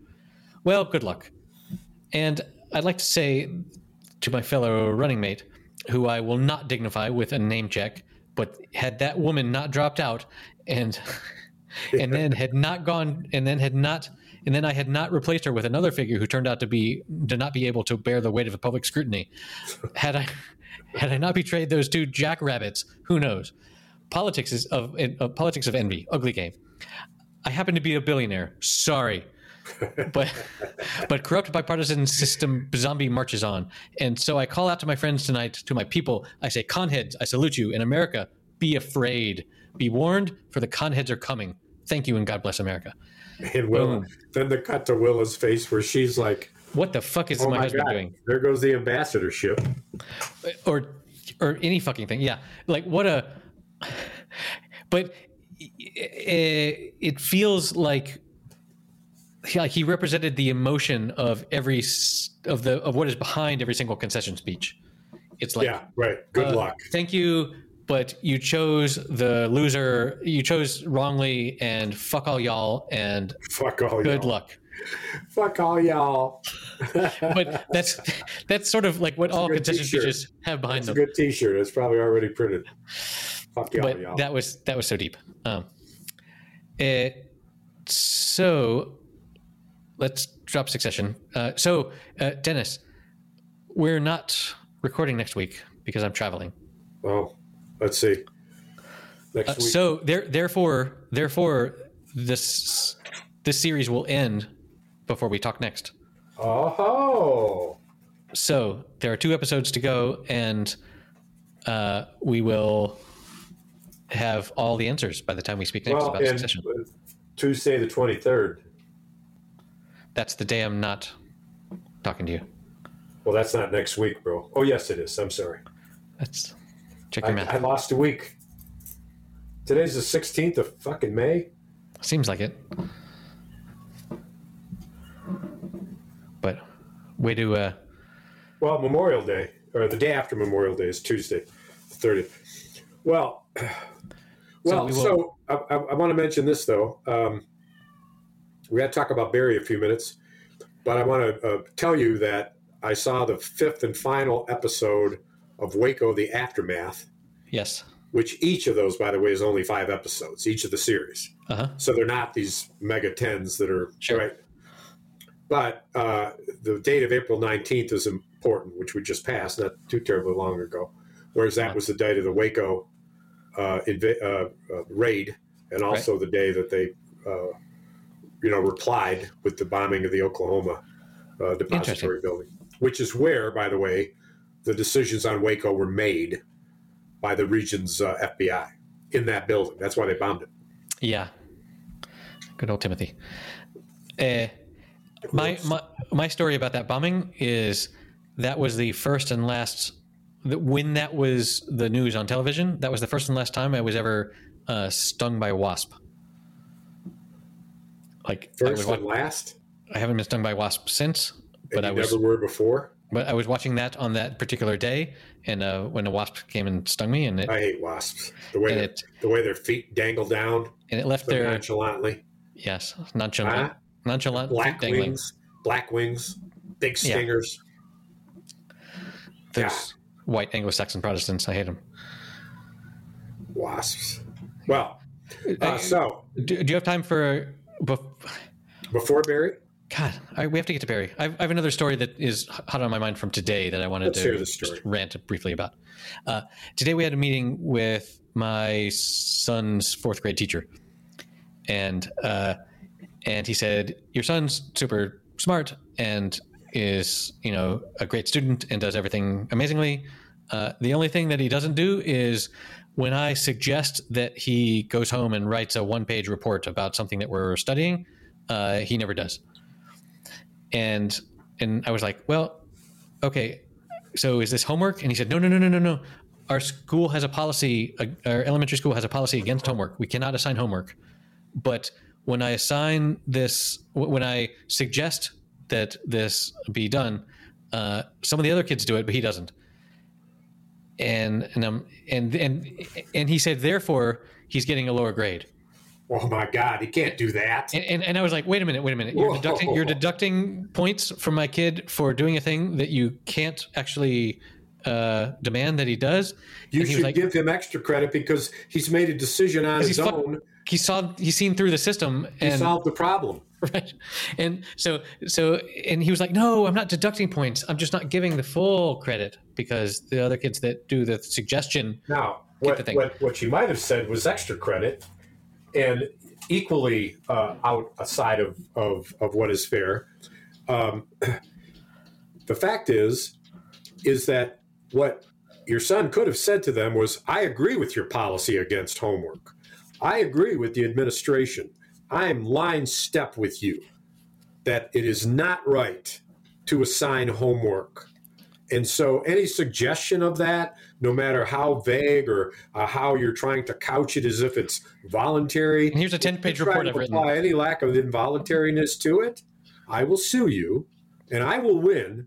Well, good luck. And I'd like to say to my fellow running mate, who I will not dignify with a name check, but had that woman not dropped out and (laughs) and then had not gone and then had not and then I had not replaced her with another figure who turned out to be to not be able to bear the weight of a public scrutiny. Had I had I not betrayed those two jackrabbits, who knows? Politics is of uh, politics of envy, ugly game. I happen to be a billionaire. Sorry. (laughs) but but corrupt bipartisan system zombie marches on. And so I call out to my friends tonight, to my people. I say, conheads, I salute you. In America, be afraid. Be warned, for the conheads are coming. Thank you, and God bless America.
And Will,
Boom.
then the cut to Willa's face where she's like,
What the fuck is
"Oh
my,
my
husband
god,
doing?
there goes the ambassadorship."
Or or any fucking thing. Yeah. Like what a. But it, it feels like like he represented the emotion of every of the of what is behind every single concession speech. It's like
yeah, right. Good
uh,
luck.
Thank you, but you chose the loser. You chose wrongly, and fuck all y'all, and
Fuck all
good
y'all.
luck. (laughs)
Fuck all y'all. (laughs)
But that's that's sort of like what all
good
concession
t-shirt.
speeches have behind
It's a
them.
good T-shirt. It's probably already printed. Fuck y'all,
But
y'all.
that was that was so deep. Um, eh, so let's drop succession. Uh, so uh, Dennis, we're not recording next week because I'm traveling.
Oh, let's see. Next
Uh,
week.
so there, therefore, therefore, this this series will end before we talk next.
oh,
So there are two episodes to go, and uh, we will have all the answers by the time we speak next
well,
about succession.
Tuesday the twenty third.
That's the day I'm not talking to you.
Well, that's not next week, bro. Oh, yes, it is. I'm sorry.
That's check your
I,
math.
I lost a week. Today's the sixteenth of fucking May.
Seems like it. But way to uh,
Well, Memorial Day, or the day after Memorial Day, is Tuesday, the thirtieth. Well, well,
we
so, I, I, I want to mention this though. Um, we got to talk about Barry a few minutes, but I want to uh, tell you that I saw the fifth and final episode of Waco: The Aftermath,
yes,
which each of those, by the way, is only five episodes, each of the series.
uh huh,
So they're not these mega tens that are
Sure.
right. But uh, the date of April 19th is important, which we just passed not too terribly long ago. Whereas that was the date of the Waco uh, inv- uh, uh, raid, and also the day that they, uh, you know, replied with the bombing of the Oklahoma uh, depository building, which is where, by the way, the decisions on Waco were made by the region's uh, FBI in that building. That's why they bombed it.
yeah. Good old Timothy. Uh, my my my story about that bombing is that was the first and last. When that was the news on television, that was the first and last time I was ever uh, stung by a wasp. Like I, was,
First and last.
I haven't been stung by a wasp since, but
and
I was
never were before.
but I was watching that on that particular day, and uh, when a wasp came and stung me, and it
I hate wasps. The way
And
their-
it-
the way their feet dangle down
and it left
so
their
nonchalantly.
yes nonchalant
Black
dangling.
wings, black wings, big
Yeah.
stingers.
Those white Anglo-Saxon Protestants, I hate them.
Wasps. Well, uh, so
Do, do you have time for? bef-
before Barry,
God, I, we have to get to Barry. I, I have another story that is hot on my mind from today that I wanted
Let's
to
hear the story.
just rant briefly about. Uh, today we had a meeting with my son's fourth grade teacher, and uh, and he said, "Your son's super smart and is you know a great student and does everything amazingly. Uh, the only thing that he doesn't do is." When I suggest that he goes home and writes a one-page report about something that we're studying, uh, he never does and and I was like, well, okay, so is this homework? And he said, no, no, no, no, no, no. our school has a policy. Uh, our elementary school has a policy against homework. We cannot assign homework. But when I assign this, when I suggest that this be done, uh, some of the other kids do it, but he doesn't. And and um and and and he said, therefore, he's getting a lower grade.
Oh my God, he can't do that.
And, and, and I was like, wait a minute, wait a minute. You're
Whoa.
deducting you're deducting points from my kid for doing a thing that you can't actually uh, demand that he does.
You
he
should
like,
give him extra credit because he's made a decision on his own.
He saw he's seen through the system
He
and
solved the problem. (laughs)
right and so so and he was like no i'm not deducting points i'm just not giving the full credit because the other kids that do the suggestion
Now, what, what, what she might have said was extra credit and equally uh, out aside of, of, of what is fair. Um, (clears throat) the fact is, is that what your son could have said to them was, I agree with your policy against homework. I agree with the administration. I am line step with you that it is not right to assign homework. And so, any suggestion of that, no matter how vague or uh, how you're trying to couch it as if it's voluntary,
and here's a 10 page report
to
i've written
apply any lack of involuntariness to it, I will sue you, and I will win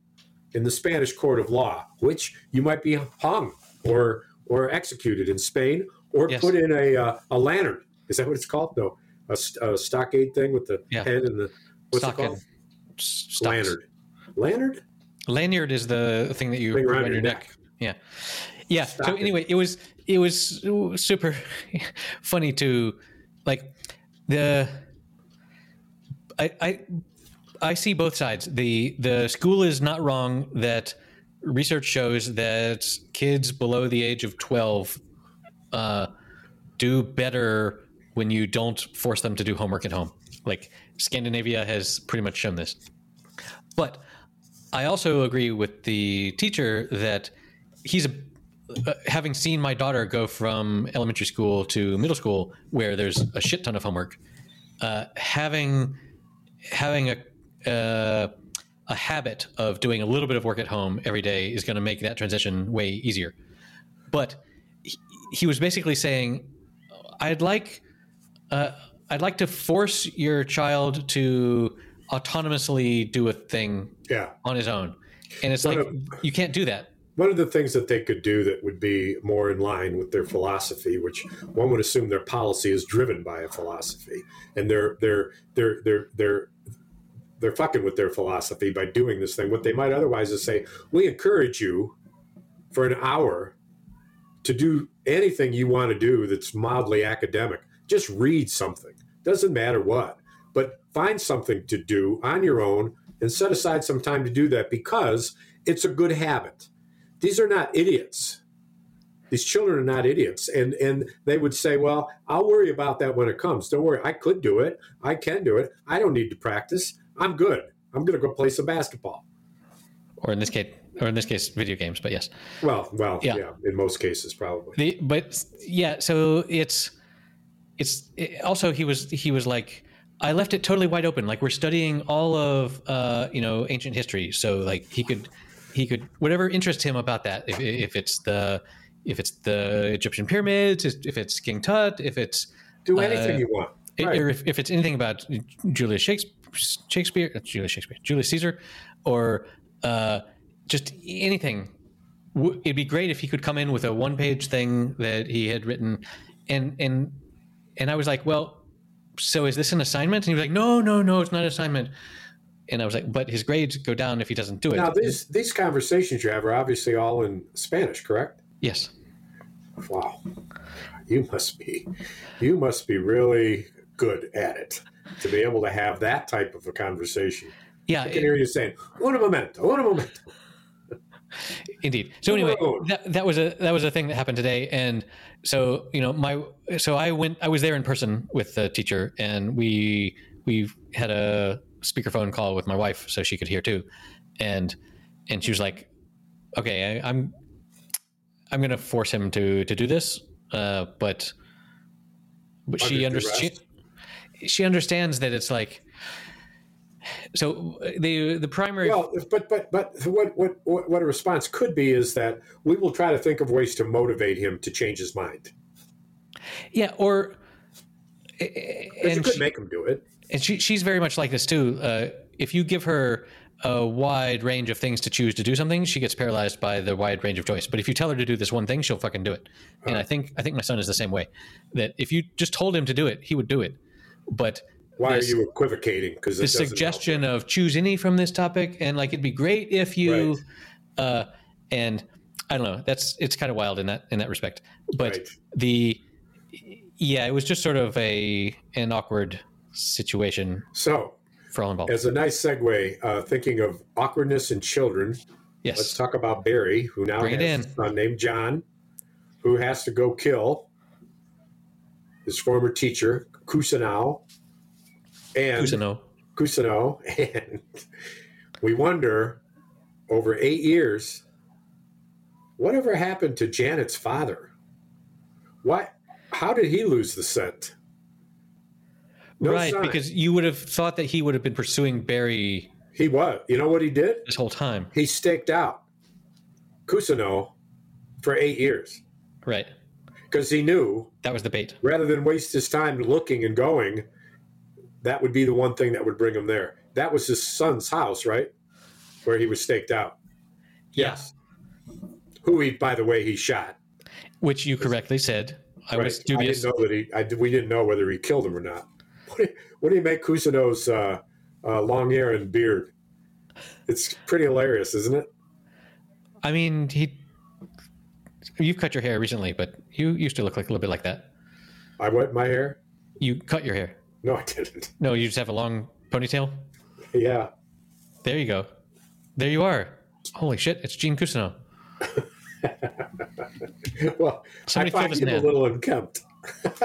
in the Spanish court of law, which you might be hung or or executed in Spain, or
Yes.
put in a uh, a lantern. Is that what it's called? No, a, a stockade thing with the
Yeah.
head and the what's
Stock
it called?
stocks.
Lanyard. Lanyard.
lanyard is the thing that you
Thing
put
around
around
your neck.
neck yeah yeah so anyway it was it was super (laughs) funny to like the I, I I see both sides. The the school is not wrong that research shows that kids below the age of twelve uh, do better when you don't force them to do homework at home. Like Scandinavia has pretty much shown this. But I also agree with the teacher that he's a, uh, having seen my daughter go from elementary school to middle school where there's a shit ton of homework. Uh, having having a uh, a habit of doing a little bit of work at home every day is going to make that transition way easier. But he, was basically saying, "I'd like, uh, I'd like to force your child to autonomously do a thing
Yeah.
on his own," and it's
One
like
of-
you can't do that.
One of the things that they could do that would be more in line with their philosophy, which one would assume their policy is driven by a philosophy, and they're they're they're they're they're they're fucking with their philosophy by doing this thing. What they might otherwise is say, we encourage you for an hour to do anything you want to do that's mildly academic. Just read something. Doesn't matter what, but find something to do on your own and set aside some time to do that because it's a good habit. These are not idiots. These children are not idiots. And and they would say, Well, I'll worry about that when it comes. Don't worry, I could do it. I can do it. I don't need to practice. I'm good. I'm gonna go play some basketball.
Or in this case, or in this case, video games. But yes,
Well, well,
Yeah.
yeah, in most cases probably.
the but yeah. So it's it's it, also he was he was like I left it totally wide open. Like we're studying all of uh, you know ancient history, so like he could he could whatever interests him about that. If, if it's the if it's the Egyptian pyramids, if it's King Tut, if it's
Do anything
Uh,
you want. Right.
or if, if it's anything about Julius Shakespeare, Shakespeare, uh, Julius Shakespeare, Julius Caesar, or uh, just anything, it'd be great if he could come in with a one-page thing that he had written, and and and I was like, well, so is this an assignment? And he was like, no, no, no, it's not an assignment. And I was like, but his grades go down if he doesn't do it.
Now these these conversations you have are obviously all in Spanish, correct?
yes,
Wow. You must be you must be really good at it to be able to have that type of a conversation.
yeah,
I can hear you saying, "Un momento, un momento."
Indeed. So anyway, that, that was a that was a thing that happened today, and so you know my so I went I was there in person with the teacher, and we we had a speakerphone call with my wife so she could hear too, and and she was like, okay, I, I'm I'm gonna force him to to do this, uh, but but she
Under
understands she, she understands that it's like So uh, the the primary
Well, but but but what what what a response could be is that we will try to think of ways to motivate him to change his mind.
yeah or
But you
and
could
she,
make him do it.
and she she's very much like this too. Uh, if you give her a wide range of things to choose to do something, she gets paralyzed by the wide range of choice. But if you tell her to do this one thing, she'll fucking do it. And I think I think my son is the same way. That if you just told him to do it, he would do it. But
Why
this-
are you equivocating? Because
the suggestion of choose any from this topic and like it'd be great if you
Right.
uh and i don't know that's it's kind of wild in that in that respect but
Right.
the yeah it was just sort of a an awkward situation
So,
for all involved
as a nice segue, uh, thinking of awkwardness in children,
Yes.
let's talk about Barry, who now
Bring
has a son named John, who has to go kill his former teacher, Cousineau. And
Cousineau.
Cousineau, (laughs) and we wonder over eight years, whatever happened to Janet's father? What? How did he lose the scent? No
right
sign.
because you would have thought that he would have been pursuing barry
he was. You know what he did?
this whole time
He staked out Cousineau for eight years
right
because he knew
that was the bait
rather than waste his time looking and going, that would be the one thing that would bring him there. That was his son's house, right? Where he was staked out. Yes. Who he, by the way, he shot.
which you correctly said i was dubious
I didn't know that he. I, we didn't know whether he killed him or not. What do you, what do you make Cousineau's uh, uh, long hair and beard? It's pretty hilarious, isn't it?
I mean, he. You've cut your hair recently, but you used to look like a little bit like that.
I wet my hair.
You cut your hair.
No, I didn't.
No, you just have a long ponytail.
Yeah.
There you go. There you are. Holy shit! It's Gene Cousineau. (laughs)
Well,
Somebody
I find
this
him a little unkempt. (laughs)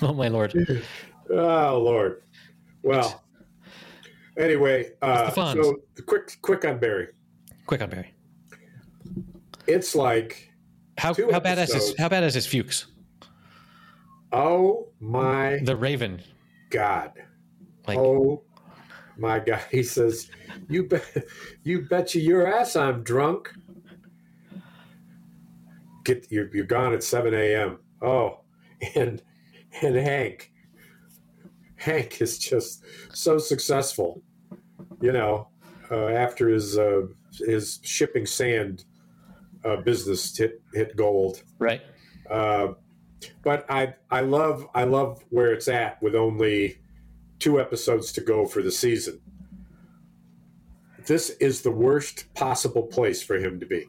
Oh my lord!
Oh Lord. Well. Anyway, uh,
the
so quick, quick on Barry.
Quick on Barry.
It's like,
How how badass is
episodes.
how badass is Fuches?
Oh my
The Raven.
God.
Like
Oh my God. He says, You bet you bet you your ass I'm drunk. Get you're, you're gone at 7 a.m. Oh, and and Hank. Hank is just so successful. You know, uh, after his uh, his shipping sand uh, business hit hit gold.
right.
But I I love I love where it's at with only two episodes to go for the season. This is the worst possible place for him to be.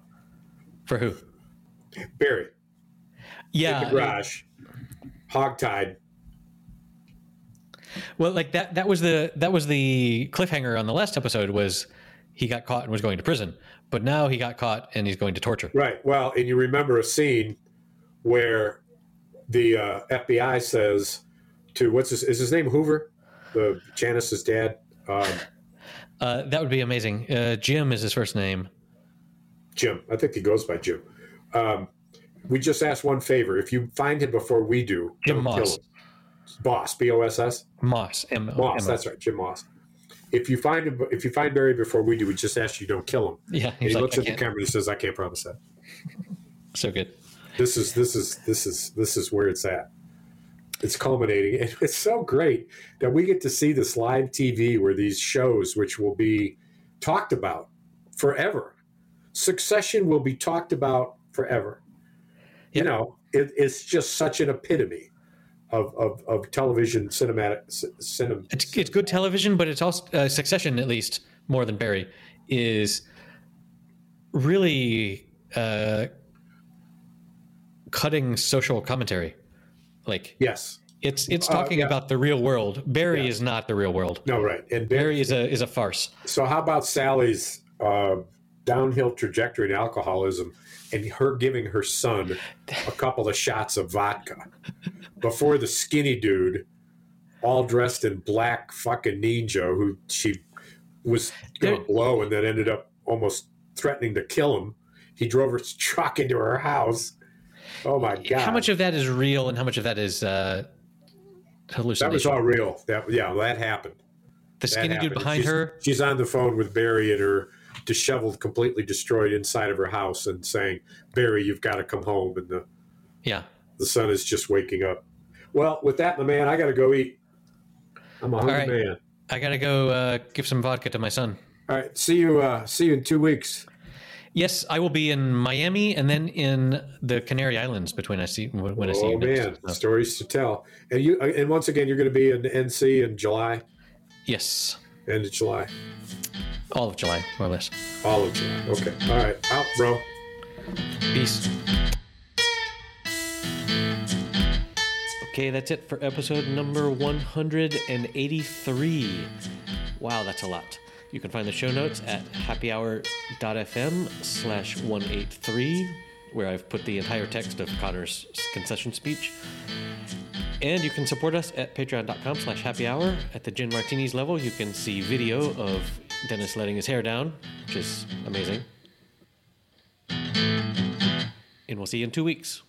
For who?
Barry
Yeah.
in the garage, hogtied.
Well, like that. That was the that was the cliffhanger on the last episode. Was he got caught and was going to prison, but now he got caught and he's going to torture.
Right. Well, and you remember a scene where the uh, FBI says to what's his is his name Hoover, the Janice's dad. Um,
Uh, that would be amazing. Uh, Jim is his first name.
Jim. I think he goes by Jim. Um, we just ask one favor. If you find him before we do,
Jim
don't kill
Moss.
him. Boss, B O S S.
Moss. M-
Moss, that's right, Jim Moss. If you find him, if you find Barry before we do, we just ask you don't kill him.
Yeah.
He
like,
looks at the camera and he says, "I can't promise that."
So good.
This is this is this is this is where it's at. It's culminating, and it's so great that we get to see this live TV where these shows, which will be talked about forever, Succession will be talked about forever. You know, it, it's just such an epitome of of, of television cinematic cinema.
It's, it's good television, but it's also uh, Succession, at least more than Barry, is really uh, cutting social commentary. Like
Yes,
it's it's
Uh,
talking
yeah.
about the real world. Barry
Yeah.
is not the real world.
no, right, and Barry,
Barry is a is a farce.
So how about Sally's uh, downhill trajectory in alcoholism and her giving her son a couple of shots of vodka before the skinny dude, all dressed in black fucking ninja, who she was
There-
to blow and then ended up almost threatening to kill him. He drove her (laughs) truck into her house. Oh my god!
How much of that is real and how much of that is uh, hallucination.
That was all real. That yeah, that happened.
the
That
skinny dude behind
she's,
her.
She's on the phone with Barry and her disheveled, completely destroyed inside of her house, and saying, "Barry, you've got to come home." And the
Yeah.
the sun is just waking up. Well, with that, my man, I got to go eat. I'm a hungry
right.
man.
I gotta go uh, give some vodka to my son.
All right, see you. Uh, see you in two weeks.
Yes, I will be in Miami and then in the Canary Islands between I see when I see
oh
you
man, stories to tell. And you, uh, and once again, you're going to be in NC in July,
yes,
end of July,
all of July, more or less.
all of July. Okay, all right, out, bro.
Peace. Okay, that's it for episode number 183. Wow, that's a lot. You can find the show notes at happyhour.fm slash 183, where I've put the entire text of Connor's concession speech. And you can support us at patreon.com slash happy hour. At the Gin Martinis level, you can see video of Dennis letting his hair down, which is amazing. And we'll see you in two weeks.